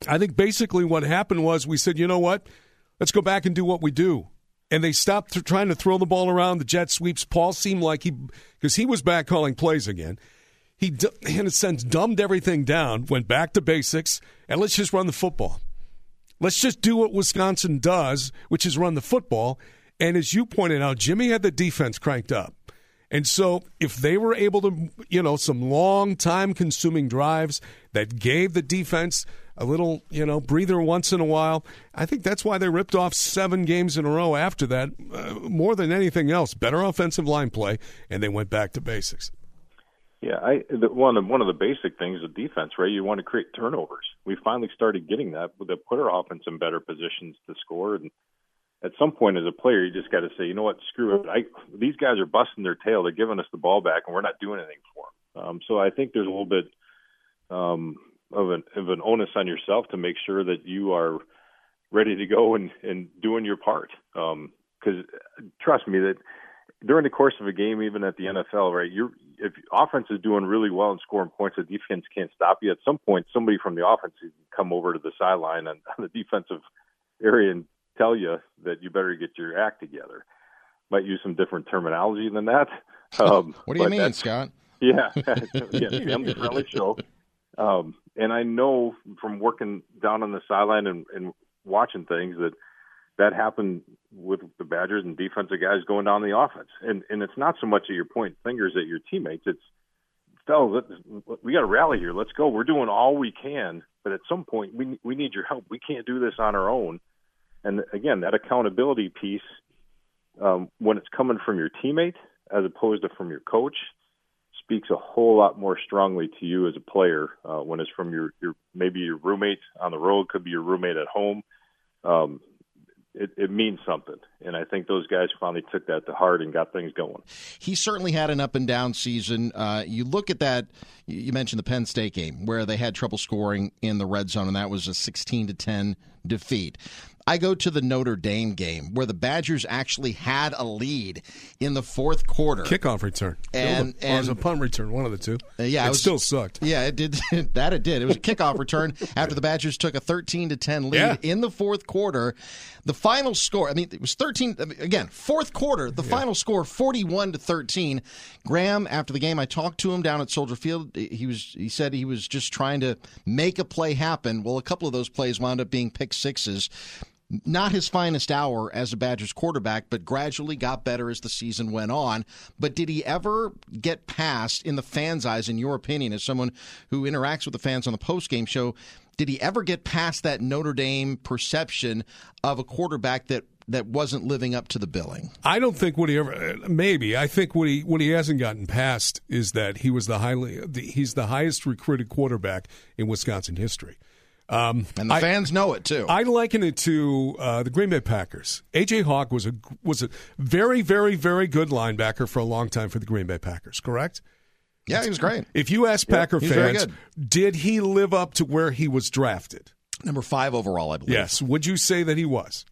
[SPEAKER 2] I think basically what happened was we said, you know what? Let's go back and do what we do. And they stopped th- trying to throw the ball around, the jet sweeps. Paul seemed like he, because he was back calling plays again. He, in a sense, dumbed everything down, went back to basics, and let's just run the football. Let's just do what Wisconsin does, which is run the football. And as you pointed out, Jimmy had the defense cranked up. And so if they were able to, you know, some long time consuming drives that gave the defense a little, you know, breather once in a while, I think that's why they ripped off seven games in a row after that. Uh, more than anything else, better offensive line play, and they went back to basics.
[SPEAKER 3] Yeah, I the, one of one of the basic things of defense, right? You want to create turnovers. We finally started getting that. That put our offense in better positions to score. And at some point, as a player, you just got to say, you know what, screw it. I, these guys are busting their tail. They're giving us the ball back, and we're not doing anything for them. Um, so I think there's a little bit um, of an of an onus on yourself to make sure that you are ready to go and and doing your part. Because um, trust me that during the course of a game, even at the NFL, right, you're if offense is doing really well and scoring points, the defense can't stop you. At some point, somebody from the offense can come over to the sideline and on the defensive area and tell you that you better get your act together. Might use some different terminology than that.
[SPEAKER 1] Um, what do you mean, Scott?
[SPEAKER 3] Yeah, again, family friendly show. Um, and I know from working down on the sideline and, and watching things that that happened with the Badgers and defensive guys going down the offense. And and it's not so much that you're pointing fingers at your teammates. It's fellas, we got to rally here. Let's go. We're doing all we can, but at some point we we need your help. We can't do this on our own. And again, that accountability piece, um, when it's coming from your teammate as opposed to from your coach, speaks a whole lot more strongly to you as a player uh, when it's from your your maybe your roommate on the road, could be your roommate at home. Um, it, it, means something. And I think those guys finally took that to heart and got things going.
[SPEAKER 1] He certainly had an up and down season. Uh, you look at that. You mentioned the Penn State game where they had trouble scoring in the red zone, and that was a 16 to 10 defeat. I go to the Notre Dame game where the Badgers actually had a lead in the fourth quarter.
[SPEAKER 2] Kickoff return.
[SPEAKER 1] And,
[SPEAKER 2] and or it was a punt return, one of the two.
[SPEAKER 1] Uh, yeah,
[SPEAKER 2] it,
[SPEAKER 1] it was,
[SPEAKER 2] still sucked.
[SPEAKER 1] Yeah, it did. that it did. It was a kickoff return after the Badgers took a 13 to 10 lead yeah. in the fourth quarter. The final score, I mean, it was 13 again, fourth quarter, the yeah. final score 41 to 13. Graham after the game I talked to him down at Soldier Field. He was he said he was just trying to make a play happen. Well, a couple of those plays wound up being pick sixes not his finest hour as a Badgers quarterback, but gradually got better as the season went on. But did he ever get past, in the fans' eyes, in your opinion, as someone who interacts with the fans on the post-game show, did he ever get past that Notre Dame perception of a quarterback that that wasn't living up to the billing?
[SPEAKER 2] I don't think what he ever maybe. I think what he what he hasn't gotten past is that he was the highly he's the highest recruited quarterback in Wisconsin history.
[SPEAKER 1] Um, and the I, fans know it too.
[SPEAKER 2] I liken it to uh, the Green Bay Packers. AJ Hawk was a was a very very very good linebacker for a long time for the Green Bay Packers. Correct?
[SPEAKER 1] Yeah, he was great.
[SPEAKER 2] If you ask Packer fans, did he live up to where he was drafted?
[SPEAKER 1] Number five overall, I believe.
[SPEAKER 2] Yes. Would you say that he was?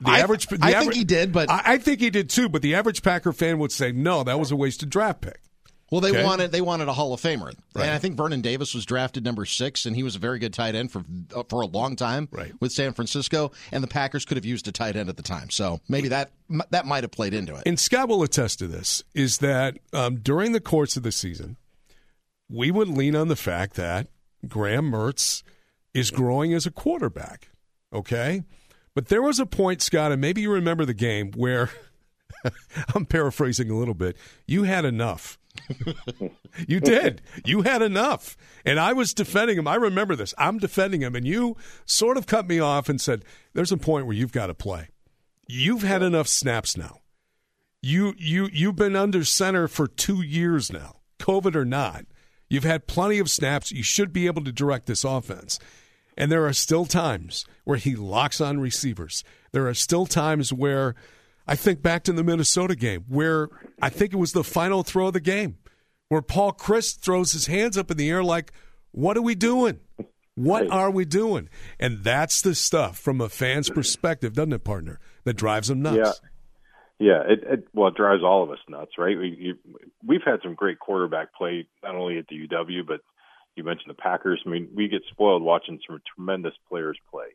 [SPEAKER 1] The I, average. The I average, think he did, but
[SPEAKER 2] I, I, think he did too. But the average Packer fan would say, no, that was a wasted draft pick.
[SPEAKER 1] Well, they okay. wanted they wanted a Hall of Famer, right. and I think Vernon Davis was drafted number six, and he was a very good tight end for uh, for a long time
[SPEAKER 2] right.
[SPEAKER 1] with San Francisco, and the Packers could have used a tight end at the time, so maybe that that might have played into it.
[SPEAKER 2] And Scott will attest to this: is that um, during the course of the season, we would lean on the fact that Graham Mertz is growing as a quarterback. Okay, but there was a point, Scott, and maybe you remember the game where I'm paraphrasing a little bit. You had enough. you did. You had enough. And I was defending him. I remember this. I'm defending him. And you sort of cut me off and said, There's a point where you've got to play. You've had enough snaps now. You you you've been under center for two years now, COVID or not. You've had plenty of snaps. You should be able to direct this offense. And there are still times where he locks on receivers. There are still times where I think back to the Minnesota game where I think it was the final throw of the game where Paul Chryst throws his hands up in the air like, What are we doing? What are we doing? And that's the stuff from a fan's perspective, doesn't it, partner? That drives them nuts.
[SPEAKER 3] Yeah. Yeah, it, it well it drives all of us nuts, right? We you, we've had some great quarterback play not only at the UW, but you mentioned the Packers. I mean, we get spoiled watching some tremendous players play.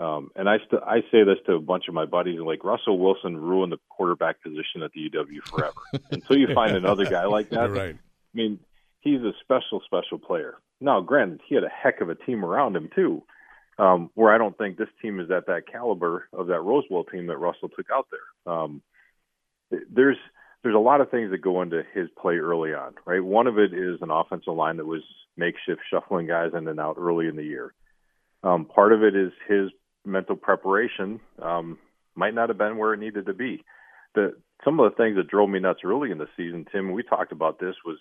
[SPEAKER 3] Um, and I st- I say this to a bunch of my buddies, like Russell Wilson ruined the quarterback position at the UW forever. Until you find another guy like that,
[SPEAKER 2] right.
[SPEAKER 3] I mean, he's a special, special player. Now, granted, he had a heck of a team around him too. Um, where I don't think this team is at that caliber of that Rose Bowl team that Russell took out there. Um, there's there's a lot of things that go into his play early on, right? One of it is an offensive line that was makeshift, shuffling guys in and out early in the year. Um, part of it is his mental preparation um, might not have been where it needed to be. The some of the things that drove me nuts early in the season, Tim, we talked about this was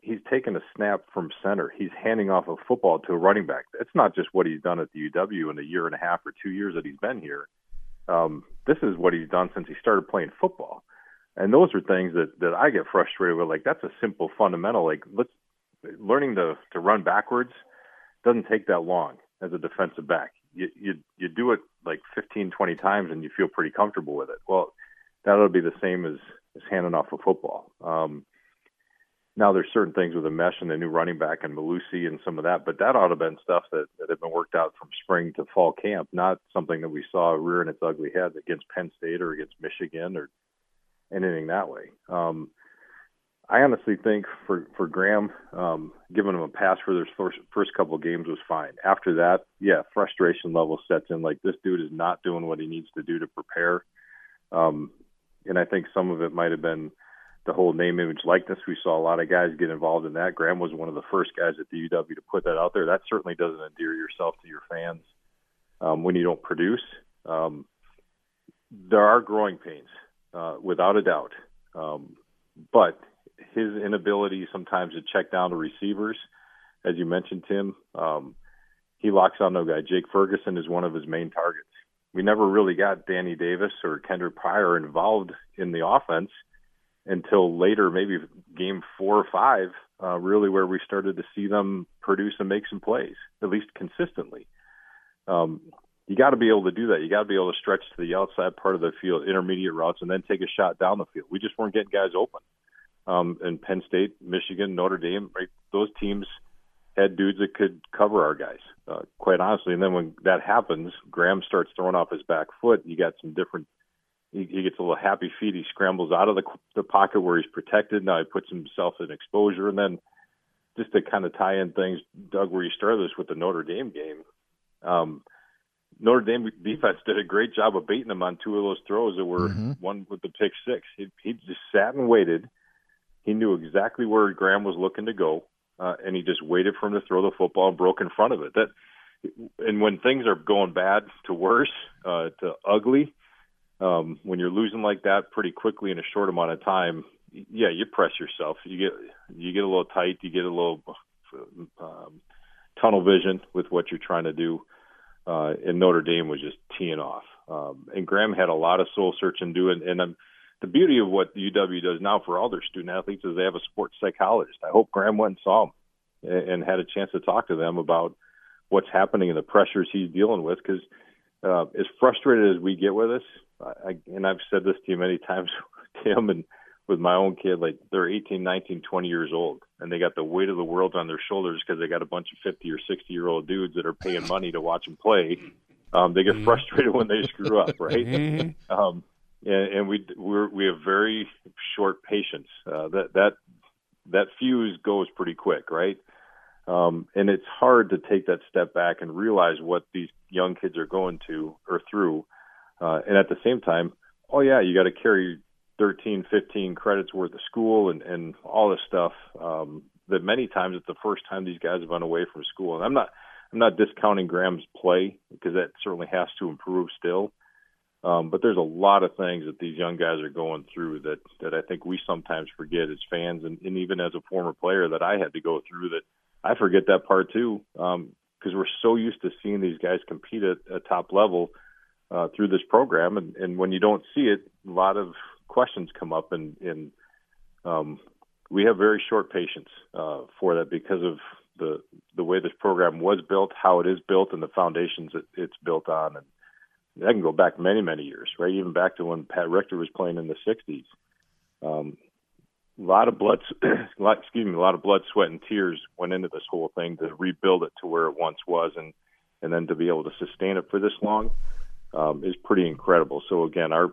[SPEAKER 3] he's taking a snap from center. He's handing off a football to a running back. It's not just what he's done at the UW in a year and a half or two years that he's been here. Um, this is what he's done since he started playing football. And those are things that that I get frustrated with. Like that's a simple fundamental. Like let's learning to to run backwards doesn't take that long as a defensive back you you you do it like 15, 20 times and you feel pretty comfortable with it. Well, that'll be the same as as handing off a football. Um, now there's certain things with the mesh and the new running back and Mellusi and some of that, but that ought to have been stuff that, that had been worked out from spring to fall camp, not something that we saw rearing its ugly head against Penn State or against Michigan or anything that way. Um, I honestly think for for Graham, um, giving him a pass for their first first couple of games was fine. After that, yeah, frustration level sets in. Like this dude is not doing what he needs to do to prepare, um, and I think some of it might have been the whole name, image, likeness. We saw a lot of guys get involved in that. Graham was one of the first guys at the UW to put that out there. That certainly doesn't endear yourself to your fans um, when you don't produce. Um, there are growing pains, uh, without a doubt, um, but his inability sometimes to check down the receivers, as you mentioned, Tim. Um, he locks on no guy. Jake Ferguson is one of his main targets. We never really got Danny Davis or Kendric Pryor involved in the offense until later, maybe game four or five, uh, really where we started to see them produce and make some plays, at least consistently. Um, you got to be able to do that. You got to be able to stretch to the outside part of the field, intermediate routes, and then take a shot down the field. We just weren't getting guys open um, and Penn State, Michigan, Notre Dame, right? Those teams had dudes that could cover our guys, uh, quite honestly. And then when that happens, Graham starts throwing off his back foot. You got some different. He, he gets a little happy feet. He scrambles out of the, the pocket where he's protected. Now he puts himself in exposure, and then just to kind of tie in things, Doug, where you started this with the Notre Dame game. Um, Notre Dame defense did a great job of baiting him on two of those throws that were mm-hmm. one with the pick six. He, he just sat and waited. He knew exactly where Graham was looking to go, uh, and he just waited for him to throw the football and broke in front of it. That, and when things are going bad to worse uh, to ugly, um, when you're losing like that pretty quickly in a short amount of time, yeah, you press yourself. You get you get a little tight. You get a little um, tunnel vision with what you're trying to do. Uh, and Notre Dame was just teeing off. Um, and Graham had a lot of soul searching doing. And um, the beauty of what UW does now for all their student athletes is they have a sports psychologist. I hope Graham went and saw them and, and had a chance to talk to them about what's happening and the pressures he's dealing with. Because uh, as frustrated as we get with this, I, and I've said this to you many times, Tim, and with my own kid, like they're 18, 19, 20 years old, and they got the weight of the world on their shoulders because they got a bunch of 50 or 60 year old dudes that are paying money to watch them play. Um, they get mm-hmm. frustrated when they screw up, right? Mm-hmm. um, and, and we we're, we have very short patience. Uh, that that that fuse goes pretty quick, right? Um, and it's hard to take that step back and realize what these young kids are going to or through, uh, and at the same time, oh yeah, you got to carry 13, 15 credits worth of school and, and all this stuff. Um, that many times it's the first time these guys have been away from school. And I'm not, I'm not discounting Graham's play because that certainly has to improve still. Um, but there's a lot of things that these young guys are going through that, that I think we sometimes forget as fans and, and even as a former player that I had to go through that I forget that part too. Um, because we're so used to seeing these guys compete at a top level uh, through this program, and, and when you don't see it, a lot of questions come up, and, and um, we have very short patience uh, for that because of the the way this program was built, how it is built, and the foundations that it's built on. And that can go back many, many years, right? Even back to when Pat Richter was playing in the '60s. Um, a lot of blood, excuse me, a lot of blood, sweat, and tears went into this whole thing to rebuild it to where it once was, and and then to be able to sustain it for this long um, is pretty incredible. So again, our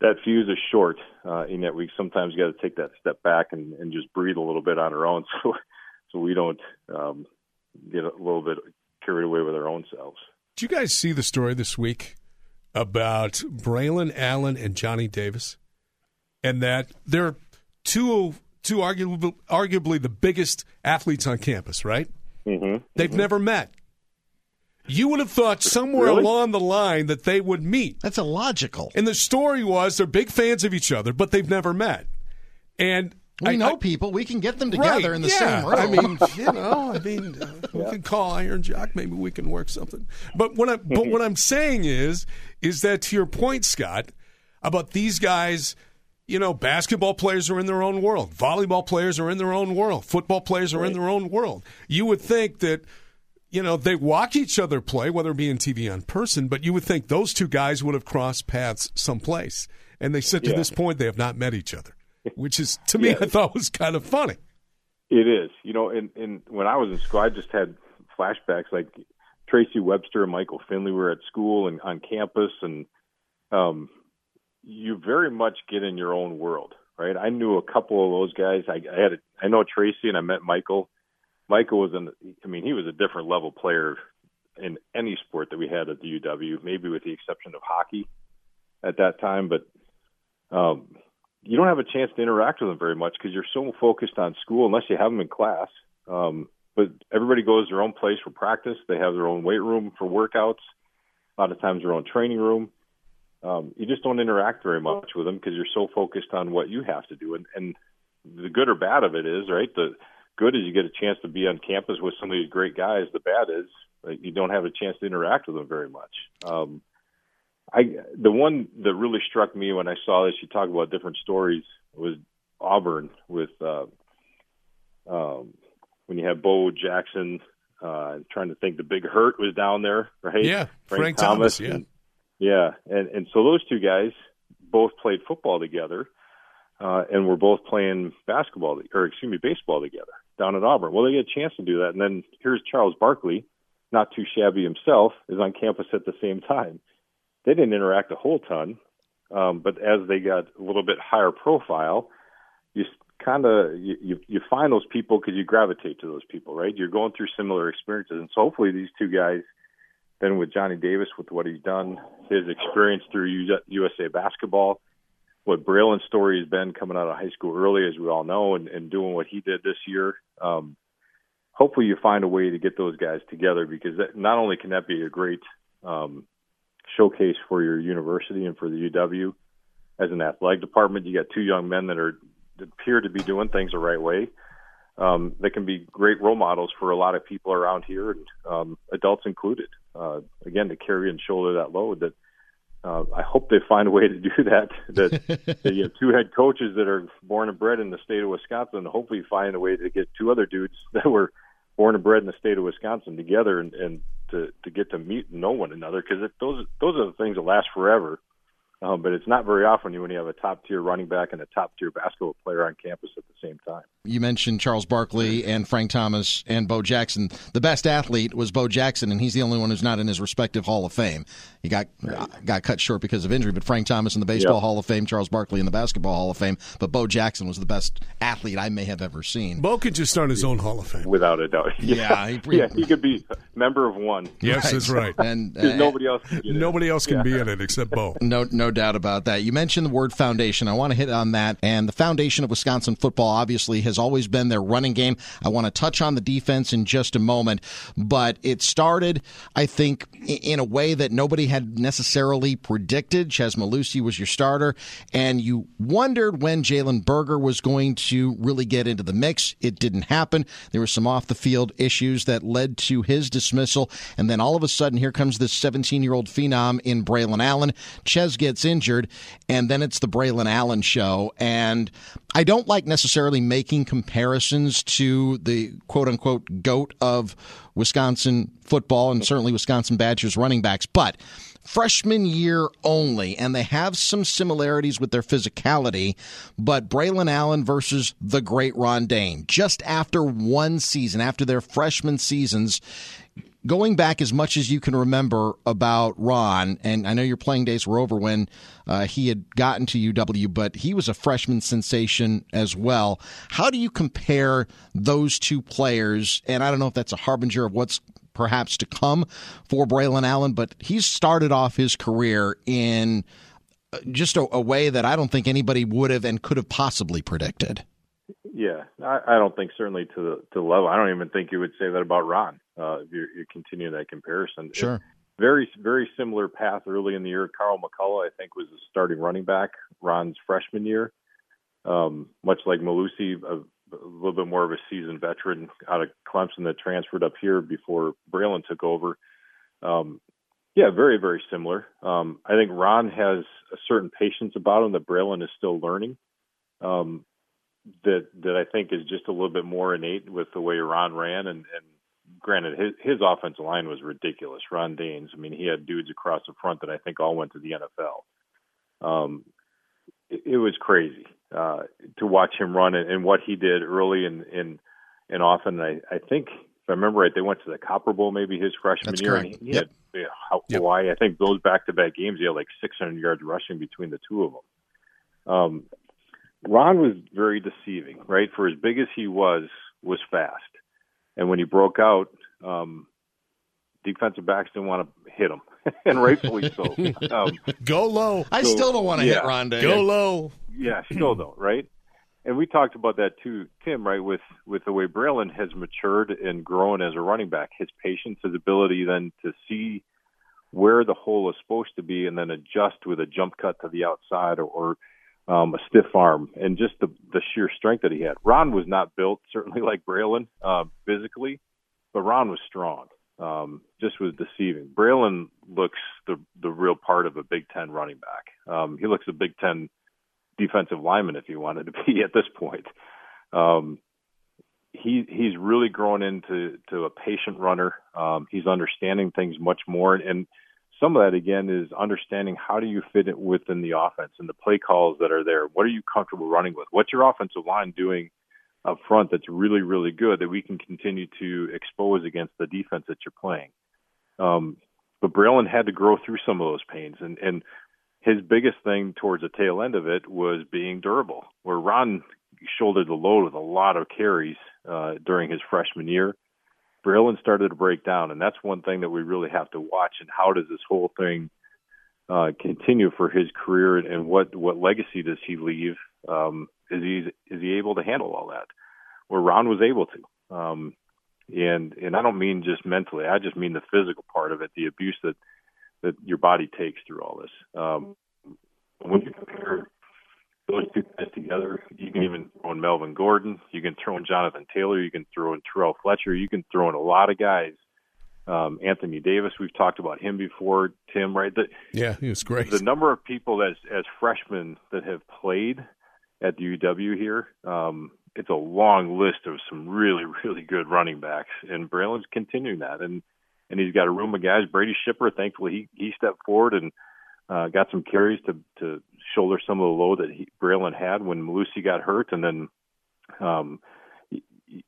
[SPEAKER 3] that fuse is short, uh, in that we sometimes got to take that step back and, and just breathe a little bit on our own, so so we don't um, get a little bit carried away with our own selves.
[SPEAKER 2] Did you guys see the story this week about Braelon Allen and Johnny Davis, and that they're two two arguably arguably the biggest athletes on campus, right?
[SPEAKER 3] Mm-hmm.
[SPEAKER 2] They've
[SPEAKER 3] mm-hmm.
[SPEAKER 2] never met. You would have thought somewhere
[SPEAKER 3] really?
[SPEAKER 2] along the line that they would meet.
[SPEAKER 1] That's illogical.
[SPEAKER 2] And the story was they're big fans of each other, but they've never met. And
[SPEAKER 1] we I, know I, people. We can get them together
[SPEAKER 2] right,
[SPEAKER 1] in the
[SPEAKER 2] yeah.
[SPEAKER 1] same room.
[SPEAKER 2] I mean, you know, I mean, uh, we yeah. can call Iron Jock. Maybe we can work something. But what I, but what I'm saying is, is that to your point, Scott, about these guys. You know, basketball players are in their own world. Volleyball players are in their own world. Football players are right. in their own world. You would think that you know, they watch each other play, whether it be in TV on person, but you would think those two guys would have crossed paths someplace. And they said to yeah. this point they have not met each other, which is, to me. I thought was kind of funny.
[SPEAKER 3] It is. You know, and, and when I was in school, I just had flashbacks like Tracy Webster and Michael Finley were at school and on campus, and um, you very much get in your own world, right? I knew a couple of those guys. I, I had, a, I know Tracy, and I met Michael Michael was in. I mean, he was a different level player in any sport that we had at the UW, maybe with the exception of hockey at that time. But um, you don't have a chance to interact with them very much because you're so focused on school, unless you have them in class. Um, but everybody goes their own place for practice. They have their own weight room for workouts. A lot of times, their own training room. Um, you just don't interact very much with them because you're so focused on what you have to do. And, and the good or bad of it is, right, the good is you get a chance to be on campus with some of these great guys. The bad is you don't have a chance to interact with them very much. Um, I the one that really struck me when I saw this, you talk about different stories, was Auburn with uh, um, when you have Bo Jackson. Uh, trying to think, the big hurt was down there, right?
[SPEAKER 2] Yeah, Frank, Frank Thomas. Thomas yeah,
[SPEAKER 3] and, yeah, and and so those two guys both played football together, uh, and we're both playing basketball or excuse me, baseball together down at Auburn. Well, they get a chance to do that. And then here's Charles Barkley, not too shabby himself, is on campus at the same time. They didn't interact a whole ton, um, but as they got a little bit higher profile, you kind of you, you you find those people because you gravitate to those people, right? You're going through similar experiences, and so hopefully these two guys then with Johnny Davis with what he's done, his experience through USA basketball, what Braelon's story has been coming out of high school early, as we all know, and, and doing what he did this year. Um, hopefully, you find a way to get those guys together because that, not only can that be a great um, showcase for your university and for the UW as an athletic department, you got two young men that are that appear to be doing things the right way. Um, that can be great role models for a lot of people around here, and um, adults included. Uh, again, to carry and shoulder that load. That uh, I hope they find a way to do that. That, that you have two head coaches that are born and bred in the state of Wisconsin. Hopefully, find a way to get two other dudes that were born and bred in the state of Wisconsin together and, and to to get to meet and know one another because those those are the things that last forever. Um, but it's not very often when you have a top tier running back and a top tier basketball player on campus at the same time.
[SPEAKER 1] You mentioned Charles Barkley and Frank Thomas and Bo Jackson. The best athlete was Bo Jackson, and he's the only one who's not in his respective Hall of Fame. He got right. got cut short because of injury, but Frank Thomas in the Baseball yep. Hall of Fame, Charles Barkley in the Basketball Hall of Fame, but Bo Jackson was the best athlete I may have ever seen.
[SPEAKER 2] Bo could just start his own Hall of Fame.
[SPEAKER 3] Without a doubt.
[SPEAKER 1] Yeah,
[SPEAKER 3] yeah, he, yeah, he could be member of one.
[SPEAKER 2] Yes, right. that's right.
[SPEAKER 3] And uh, nobody else can
[SPEAKER 2] Nobody else can yeah. be in it except Bo.
[SPEAKER 1] No, no doubt about that. You mentioned the word foundation. I want to hit on that. And the foundation of Wisconsin football obviously has always been their running game. I want to touch on the defense in just a moment, but it started, I think, in a way that nobody had necessarily predicted. Chez Mellusi was your starter, and you wondered when Jalen Berger was going to really get into the mix. It didn't happen. There were some off the field issues that led to his dismissal, and then all of a sudden, here comes this 17 year old phenom in Braelon Allen. Chez gets injured, and then it's the Braelon Allen show. And I don't like necessarily making comparisons to the quote unquote goat of Wisconsin football and certainly Wisconsin Badgers running backs, but freshman year only, and they have some similarities with their physicality. But Braelon Allen versus the great Ron Dayne, just after one season, after their freshman seasons, going back as much as you can remember about Ron, and I know your playing days were over when uh, he had gotten to UW, but he was a freshman sensation as well. How do you compare those two players? And I don't know if that's a harbinger of what's perhaps to come for Braelon Allen, but he's started off his career in uh, just a, a way that I don't think anybody would have and could have possibly predicted.
[SPEAKER 3] Yeah, I, I don't think certainly to the to the level. I don't even think you would say that about Ron. Uh, if you, you continue that comparison,
[SPEAKER 1] sure.
[SPEAKER 3] very very similar path early in the year. Carl McCullough, I think, was the starting running back Ron's freshman year. Um, much like Mellusi, a, a little bit more of a seasoned veteran out of Clemson that transferred up here before Braelon took over. Um, yeah, very very similar. Um, I think Ron has a certain patience about him that Braelon is still learning. Um, that that I think is just a little bit more innate with the way Ron ran and, and granted his his offensive line was ridiculous. Ron Dayne's, I mean, he had dudes across the front that I think all went to the NFL. Um, it, it was crazy uh, to watch him run and, and what he did early and and and often. I I think if I remember right, they went to the Copper Bowl maybe his freshman
[SPEAKER 1] That's
[SPEAKER 3] year,
[SPEAKER 1] correct.
[SPEAKER 3] and he,
[SPEAKER 1] yep.
[SPEAKER 3] had yeah, Hawaii. Yep. I think those back to back games, he had like 600 yards rushing between the two of them. Um, Ron was very deceiving, right? For as big as he was, was fast, and when he broke out, um, defensive backs didn't want to hit him, and rightfully so. Um,
[SPEAKER 2] Go low.
[SPEAKER 1] I still don't want to
[SPEAKER 3] yeah.
[SPEAKER 1] hit Ron Dayne.
[SPEAKER 2] Go low.
[SPEAKER 3] Yeah, still though, right? And we talked about that too, Tim. Right with with the way Braelon has matured and grown as a running back, his patience, his ability then to see where the hole is supposed to be, and then adjust with a jump cut to the outside or, or um, a stiff arm, and just the the sheer strength that he had. Ron was not built certainly like Braelon uh, physically, but Ron was strong. Um, just was deceiving. Braelon looks the the real part of a Big Ten running back. Um, he looks a Big Ten defensive lineman if he wanted to be at this point. Um, he he's really grown into to a patient runner. Um, he's understanding things much more, and some of that again is understanding how do you fit it within the offense and the play calls that are there. What are you comfortable running with? What's your offensive line doing up front that's really really good that we can continue to expose against the defense that you're playing. Um, but Braelon had to grow through some of those pains, and and his biggest thing towards the tail end of it was being durable. Where Ron shouldered the load with a lot of carries uh, during his freshman year Braelon started to break down, and that's one thing that we really have to watch. And how does this whole thing uh, continue for his career, and what what legacy does he leave? Um, is he is he able to handle all that? Where Ron was able to, um, and and I don't mean just mentally, I just mean the physical part of it, the abuse that that your body takes through all this. Um, when you compare those two guys together, you can even throw in Melvin Gordon, you can throw in Jonathan Taylor, you can throw in Terrell Fletcher, you can throw in a lot of guys um, Anthony Davis, we've talked about him before. Tim, right? The,
[SPEAKER 2] yeah, he was great.
[SPEAKER 3] The number of people as as freshmen that have played at the UW here, um, it's a long list of some really really good running backs, and Braelon's continuing that, and and he's got a room of guys. Brady Schipper, thankfully, he he stepped forward and uh, got some carries to to shoulder some of the load that he, Braelon had when Mellusi got hurt, and then. Um,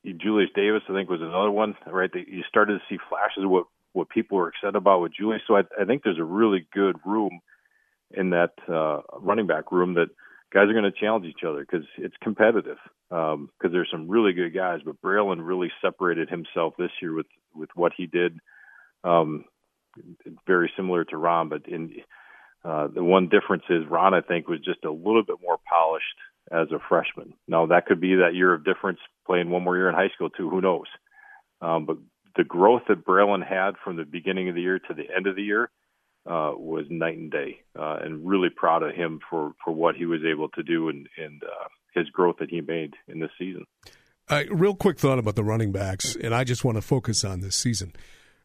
[SPEAKER 3] Julius Davis, I think, was another one. Right, you started to see flashes of what what people were excited about with Julius. So I, I think there's a really good room in that uh, running back room that guys are going to challenge each other because it's competitive. Because um, there's some really good guys, but Braelon really separated himself this year with with what he did. Um, very similar to Ron, but in uh, the one difference is Ron, I think, was just a little bit more polished as a freshman. Now that could be that year of difference playing one more year in high school too. Who knows? Um, but the growth that Braelon had from the beginning of the year to the end of the year uh, was night and day, uh, and really proud of him for for what he was able to do and and uh, his growth that he made in this season.
[SPEAKER 2] Uh, real quick thought about the running backs, and I just want to focus on this season.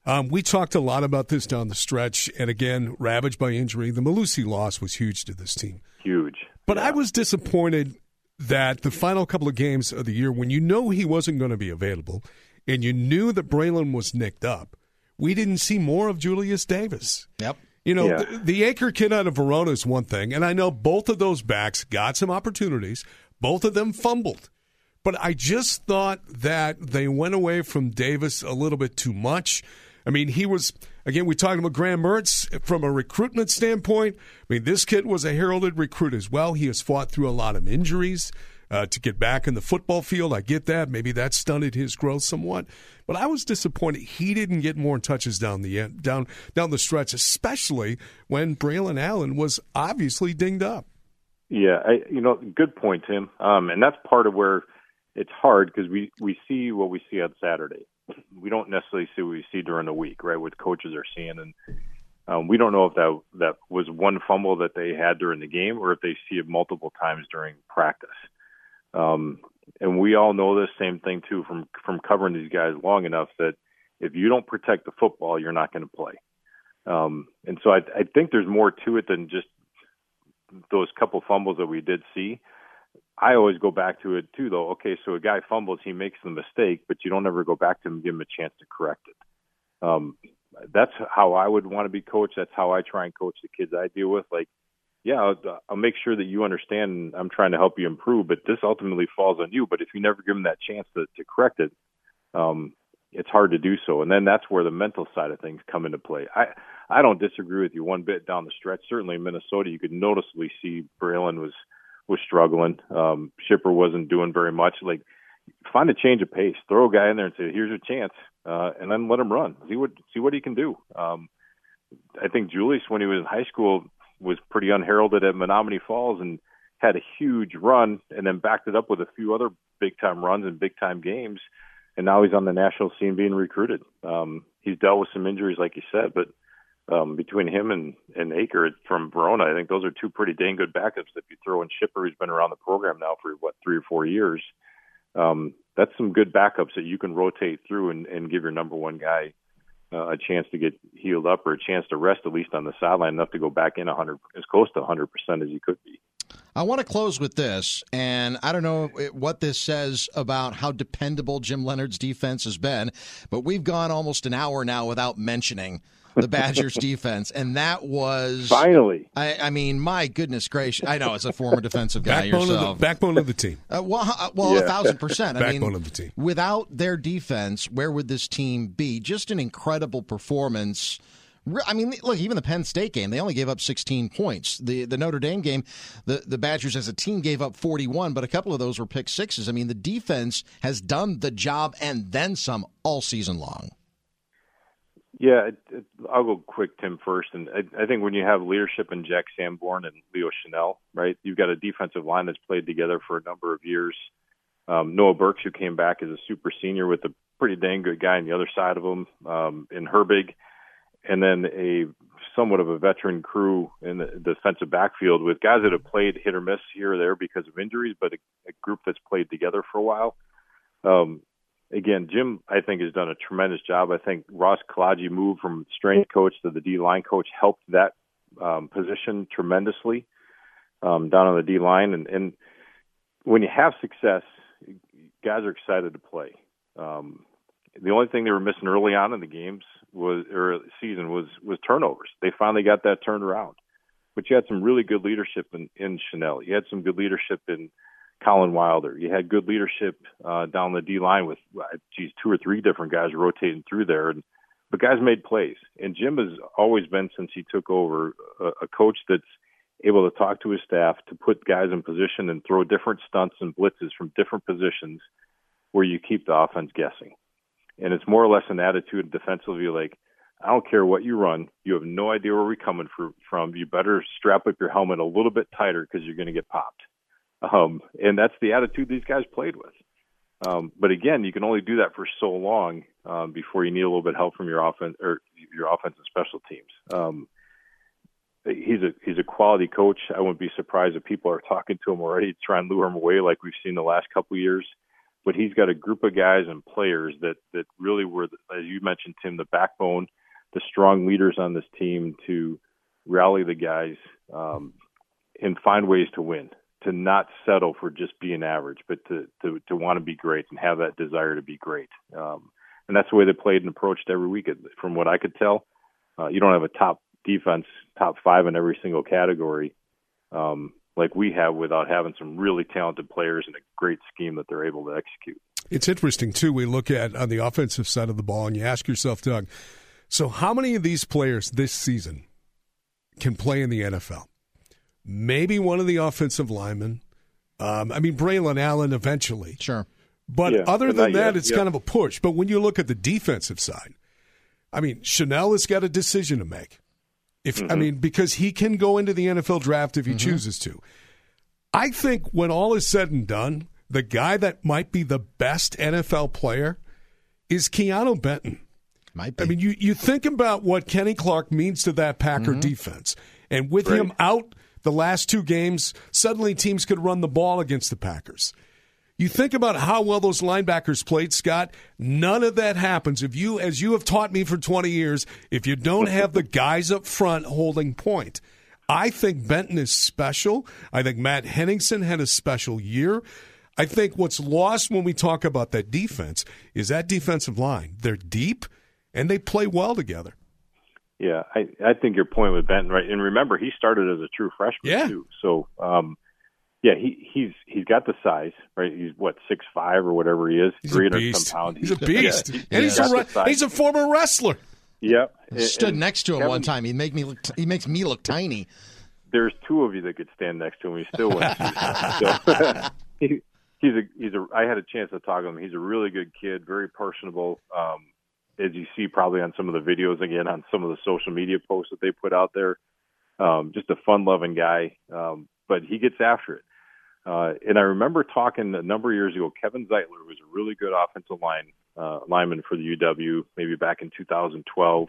[SPEAKER 2] Um, we talked a lot about this down the stretch, and again, ravaged by injury. The Mellusi loss was huge to this team.
[SPEAKER 3] Huge.
[SPEAKER 2] But yeah. I was disappointed that the final couple of games of the year, when you know he wasn't going to be available, and you knew that Braelon was nicked up, we didn't see more of Julius Davis.
[SPEAKER 1] Yep.
[SPEAKER 2] You know, yeah. the, the anchor kid out of Verona is one thing, and I know both of those backs got some opportunities. Both of them fumbled. But I just thought that they went away from Davis a little bit too much. I mean, he was again. We talked about Graham Mertz from a recruitment standpoint. I mean, this kid was a heralded recruit as well. He has fought through a lot of injuries uh, to get back in the football field. I get that. Maybe that stunted his growth somewhat. But I was disappointed he didn't get more touches down the end, down down the stretch, especially when Braelon Allen was obviously dinged up.
[SPEAKER 3] Yeah, I, you know, good point, Tim. Um, and that's part of where it's hard because we we see what we see on Saturday we don't necessarily see what we see during the week, right? What coaches are seeing, and um, we don't know if that that was one fumble that they had during the game or if they see it multiple times during practice. Um, and we all know this same thing too from from covering these guys long enough that if you don't protect the football, you're not going to play. Um, and so I, I think there's more to it than just those couple fumbles that we did see. I always go back to it too, though. Okay, so a guy fumbles, he makes the mistake, but you don't ever go back to him and give him a chance to correct it. Um, that's how I would want to be coached. That's how I try and coach the kids I deal with. Like, yeah, I'll, I'll make sure that you understand I'm trying to help you improve, but this ultimately falls on you. But if you never give them that chance to, to correct it, um, it's hard to do so. And then that's where the mental side of things come into play. I I don't disagree with you one bit down the stretch. Certainly in Minnesota, you could noticeably see Braelon was – was struggling. Um, Schipper wasn't doing very much. Like, find a change of pace. Throw a guy in there and say, "Here's your chance," uh, and then let him run. See what see what he can do. Um, I think Julius, when he was in high school, was pretty unheralded at Menomonee Falls and had a huge run, and then backed it up with a few other big time runs and big time games. And now he's on the national scene being recruited. Um, he's dealt with some injuries, like you said, but um, between him and and Acker from Verona, I think those are two pretty dang good backups. If you throw in Schipper, who's been around the program now for what three or four years, um, that's some good backups that you can rotate through and, and give your number one guy uh, a chance to get healed up or a chance to rest at least on the sideline enough to go back in 100 as close to 100 percent as he could be.
[SPEAKER 1] I want to close with this, and I don't know what this says about how dependable Jim Leonhard's defense has been, but we've gone almost an hour now without mentioning the Badgers defense, and that was
[SPEAKER 3] finally.
[SPEAKER 1] I, I, mean, my goodness gracious! I know as a former defensive guy
[SPEAKER 2] backbone
[SPEAKER 1] yourself,
[SPEAKER 2] of the, backbone of the team.
[SPEAKER 1] Uh, well, uh, well, yeah. a thousand percent.
[SPEAKER 2] I
[SPEAKER 1] backbone
[SPEAKER 2] mean, of the team.
[SPEAKER 1] Without their defense, where would this team be? Just an incredible performance I mean, look, even the Penn State game, they only gave up 16 points. The the Notre Dame game, the, the Badgers as a team gave up 41, but a couple of those were pick sixes. I mean, the defense has done the job and then some all season long.
[SPEAKER 3] Yeah, it, it, I'll go quick, Tim, first. And I, I think when you have leadership in Jack Sanborn and Leo Chenal, right, you've got a defensive line that's played together for a number of years. Um, Noah Burks, who came back as a super senior with a pretty dang good guy on the other side of him um, in Herbig, and then a somewhat of a veteran crew in the defensive backfield with guys that have played hit or miss here or there because of injuries, but a, a group that's played together for a while. Um, again, Jim, I think, has done a tremendous job. I think Ross Kolodziej moved from strength coach to the D line coach helped that um, position tremendously um, down on the D line. And, and when you have success, guys are excited to play. Um, the only thing they were missing early on in the games was or season was was turnovers. They finally got that turned around. But you had some really good leadership in, in Chenal. You had some good leadership in Collin Wilder. You had good leadership uh, down the D line with, geez, two or three different guys rotating through there, and but guys made plays. And Jim has always been, since he took over, a, a coach that's able to talk to his staff to put guys in position and throw different stunts and blitzes from different positions where you keep the offense guessing. And it's more or less an attitude defensively like, I don't care what you run. You have no idea where we're coming from. You better strap up your helmet a little bit tighter because you're going to get popped. Um, and that's the attitude these guys played with. Um, but again, you can only do that for so long um, before you need a little bit of help from your offense or your offense and special teams. Um, he's a he's a quality coach. I wouldn't be surprised if people are talking to him already to try and lure him away, like we've seen the last couple of years. But he's got a group of guys and players that that really were, as you mentioned, Tim, the backbone, the strong leaders on this team to rally the guys um, and find ways to win to not settle for just being average, but to to to want to be great and have that desire to be great. Um, and that's the way they played and approached every week. From what I could tell, uh, you don't have a top defense, top five in every single category, um, like we have, without having some really talented players and a great scheme that they're able to execute.
[SPEAKER 2] It's interesting too. We look at on the offensive side of the ball, and you ask yourself, Doug. So, how many of these players this season can play in the NFL? Maybe one of the offensive linemen. Um, I mean, Braelon Allen eventually.
[SPEAKER 1] Sure.
[SPEAKER 2] But yeah, other than that, yet. it's yeah. kind of a push. But when you look at the defensive side, I mean, Chenal has got a decision to make. If mm-hmm. I mean, because he can go into the NFL draft if he mm-hmm. chooses to. I think when all is said and done, the guy that might be the best NFL player is Keeanu Benton.
[SPEAKER 1] Might be.
[SPEAKER 2] I mean, you, you think about what Kenny Clark means to that Packer mm-hmm. defense. And with right. him out the last two games, suddenly teams could run the ball against the Packers. You think about how well those linebackers played, Scott. None of that happens if you, as you have taught me for 20 years, if you don't have the guys up front holding point. I think Benton is special. I think Matt Henningsen had a special year. I think what's lost when we talk about that defense is that defensive line. They're deep and they play well together.
[SPEAKER 3] Yeah, I I think your point with Benton right, and remember he started as a true freshman
[SPEAKER 2] yeah.
[SPEAKER 3] too. So, um, yeah, he he's he's got the size, right? He's what six five or whatever he is,
[SPEAKER 2] three hundred some pounds. He's, he's a beast, yeah, and he's a he's a former wrestler.
[SPEAKER 3] Yep,
[SPEAKER 1] stood and next to him Kevin, one time. He make me look. T- he makes me look tiny.
[SPEAKER 3] There's two of you that could stand next to him. He still went. so, he, he's a he's a. I had a chance to talk to him. He's a really good kid, very personable. Um, as you see probably on some of the videos again on some of the social media posts that they put out there. Um, just a fun loving guy, um, but he gets after it. Uh, and I remember talking a number of years ago, Kevin Zeitler was a really good offensive line uh, lineman for the UW, maybe back in 2012.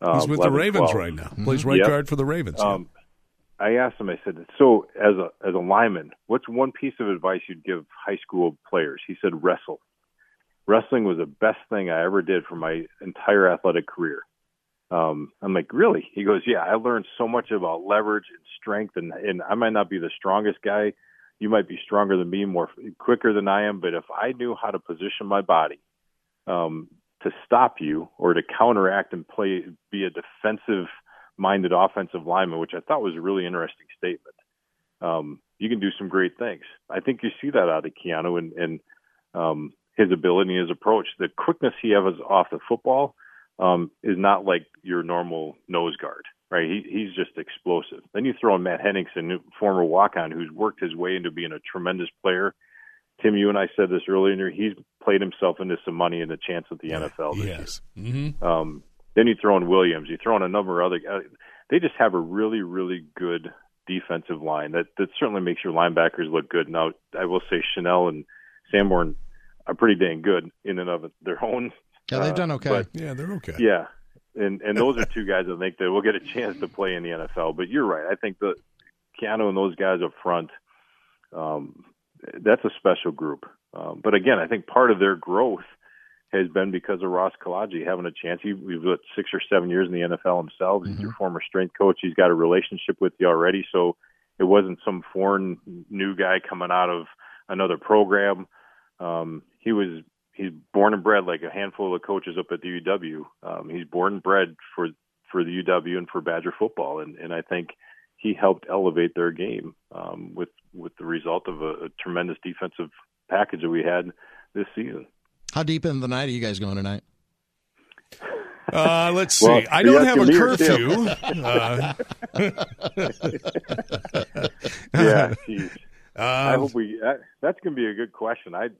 [SPEAKER 2] Uh, He's with 11, the Ravens 12. right now. Mm-hmm. Plays right yep. guard for the Ravens. Um,
[SPEAKER 3] I asked him. I said, "So, as a as a lineman, what's one piece of advice you'd give high school players?" He said, "Wrestle." Wrestling was the best thing I ever did for my entire athletic career. Um, I'm like, really? He goes, yeah, I learned so much about leverage and strength and, and I might not be the strongest guy. You might be stronger than me, more quicker than I am. But if I knew how to position my body, um, to stop you or to counteract and play, be a defensive minded offensive lineman, which I thought was a really interesting statement. Um, you can do some great things. I think you see that out of Keeanu and, and, um, his ability and his approach. The quickness he has off the football, um, is not like your normal nose guard, right? He, he's just explosive. Then you throw in Matt Henningsen, former walk-on, who's worked his way into being a tremendous player. Tim, you and I said this earlier. He's played himself into some money and a chance at the NFL. This
[SPEAKER 2] yes.
[SPEAKER 3] Year.
[SPEAKER 2] Mm-hmm.
[SPEAKER 3] Um, then you throw in Williams. You throw in a number of other. Uh, they just have a really, really good defensive line that that certainly makes your linebackers look good. Now, I will say Chenal and Sanborn are pretty dang good in and of their own.
[SPEAKER 1] Yeah, they've done okay.
[SPEAKER 2] But, yeah, they're okay.
[SPEAKER 3] Yeah, and and those are two guys I think that will get a chance to play in the NFL. But you're right. I think the Keeanu and those guys up front, um, that's a special group. Um, but again, I think part of their growth has been because of Ross Kolodziej having a chance. He, we've got six or seven years in the NFL himself. He's mm-hmm. your former strength coach. He's got a relationship with you already. So it wasn't some foreign new guy coming out of another program. Um, he was he's born and bred like a handful of coaches up at the UW. Um, he's born and bred for for the UW and for Badger football, and and I think he helped elevate their game um, with with the result of a, a tremendous defensive package that we had this season.
[SPEAKER 1] How deep in the night are you guys going tonight?
[SPEAKER 2] Uh, let's see. Well, I don't have a curfew. uh.
[SPEAKER 3] yeah, geez. Um, I hope we. That, that's going to be a good question. I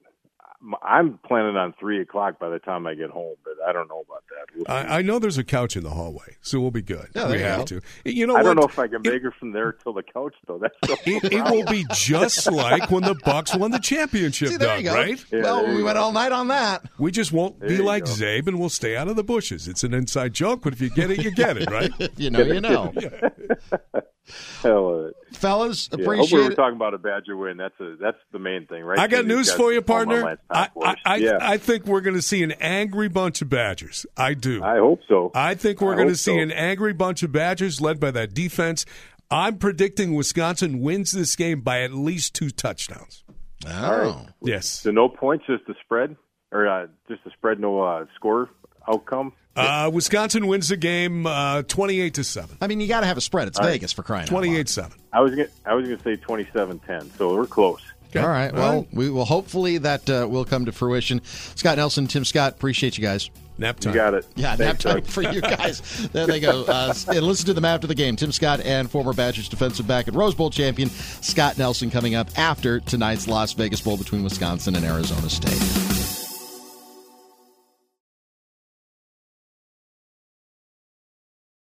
[SPEAKER 3] I'm planning on three o'clock by the time I get home, but I don't know about that. We'll
[SPEAKER 2] I, I, know there's a couch in the hallway, so we'll be good.
[SPEAKER 1] Yeah,
[SPEAKER 2] we have
[SPEAKER 1] go.
[SPEAKER 2] to. You know,
[SPEAKER 3] I
[SPEAKER 2] what?
[SPEAKER 3] don't know if I can make it from there till the couch, though. That's
[SPEAKER 2] it, it, will be just like when the Bucks won the championship,
[SPEAKER 1] See,
[SPEAKER 2] Doug, right?
[SPEAKER 1] Yeah, well, we
[SPEAKER 3] go.
[SPEAKER 1] went all night on that.
[SPEAKER 2] We just won't
[SPEAKER 3] there
[SPEAKER 2] be like
[SPEAKER 3] go.
[SPEAKER 2] Zabe, and we'll stay out of the bushes. It's an inside joke, but if you get it, you get it, right?
[SPEAKER 1] you know, you know.
[SPEAKER 3] Hell of it.
[SPEAKER 1] Fellas,
[SPEAKER 3] Yeah,
[SPEAKER 1] appreciate
[SPEAKER 3] hopefully we're
[SPEAKER 1] it.
[SPEAKER 3] talking about a Badger win. That's a that's the main thing, right?
[SPEAKER 2] I got
[SPEAKER 3] These
[SPEAKER 2] news
[SPEAKER 3] guys
[SPEAKER 2] for you, partner. I, I,
[SPEAKER 3] us.
[SPEAKER 2] I,
[SPEAKER 3] yeah,
[SPEAKER 2] I think we're going to see an angry bunch of Badgers. I do.
[SPEAKER 3] I hope so.
[SPEAKER 2] I think we're going to see
[SPEAKER 3] so.
[SPEAKER 2] an angry bunch of Badgers led by that defense. I'm predicting Wisconsin wins this game by at least two touchdowns.
[SPEAKER 1] Oh.
[SPEAKER 2] Yes.
[SPEAKER 3] So no points, just the spread, or uh, just the spread, no uh, score outcome.
[SPEAKER 2] Uh, Wisconsin wins the game uh, 28 to 7.
[SPEAKER 1] I mean, you got to have a spread. It's
[SPEAKER 3] All right.
[SPEAKER 1] Vegas for crying out loud.
[SPEAKER 2] 28 7.
[SPEAKER 3] I was gonna, I was going to say 27-10, so we're close.
[SPEAKER 2] Okay.
[SPEAKER 1] All right. Well,
[SPEAKER 2] right.
[SPEAKER 1] we will hopefully that uh, will come to fruition. Scott Nelson, Tim Scott, appreciate you guys.
[SPEAKER 2] Nap
[SPEAKER 3] You got it.
[SPEAKER 1] Yeah, nap time
[SPEAKER 3] Doug.
[SPEAKER 1] for you guys. there they go. Uh, and listen to them after the game. Tim Scott and former Badgers defensive back and Rose Bowl champion Scott Nelson coming up after tonight's Las Vegas Bowl between Wisconsin and Arizona State.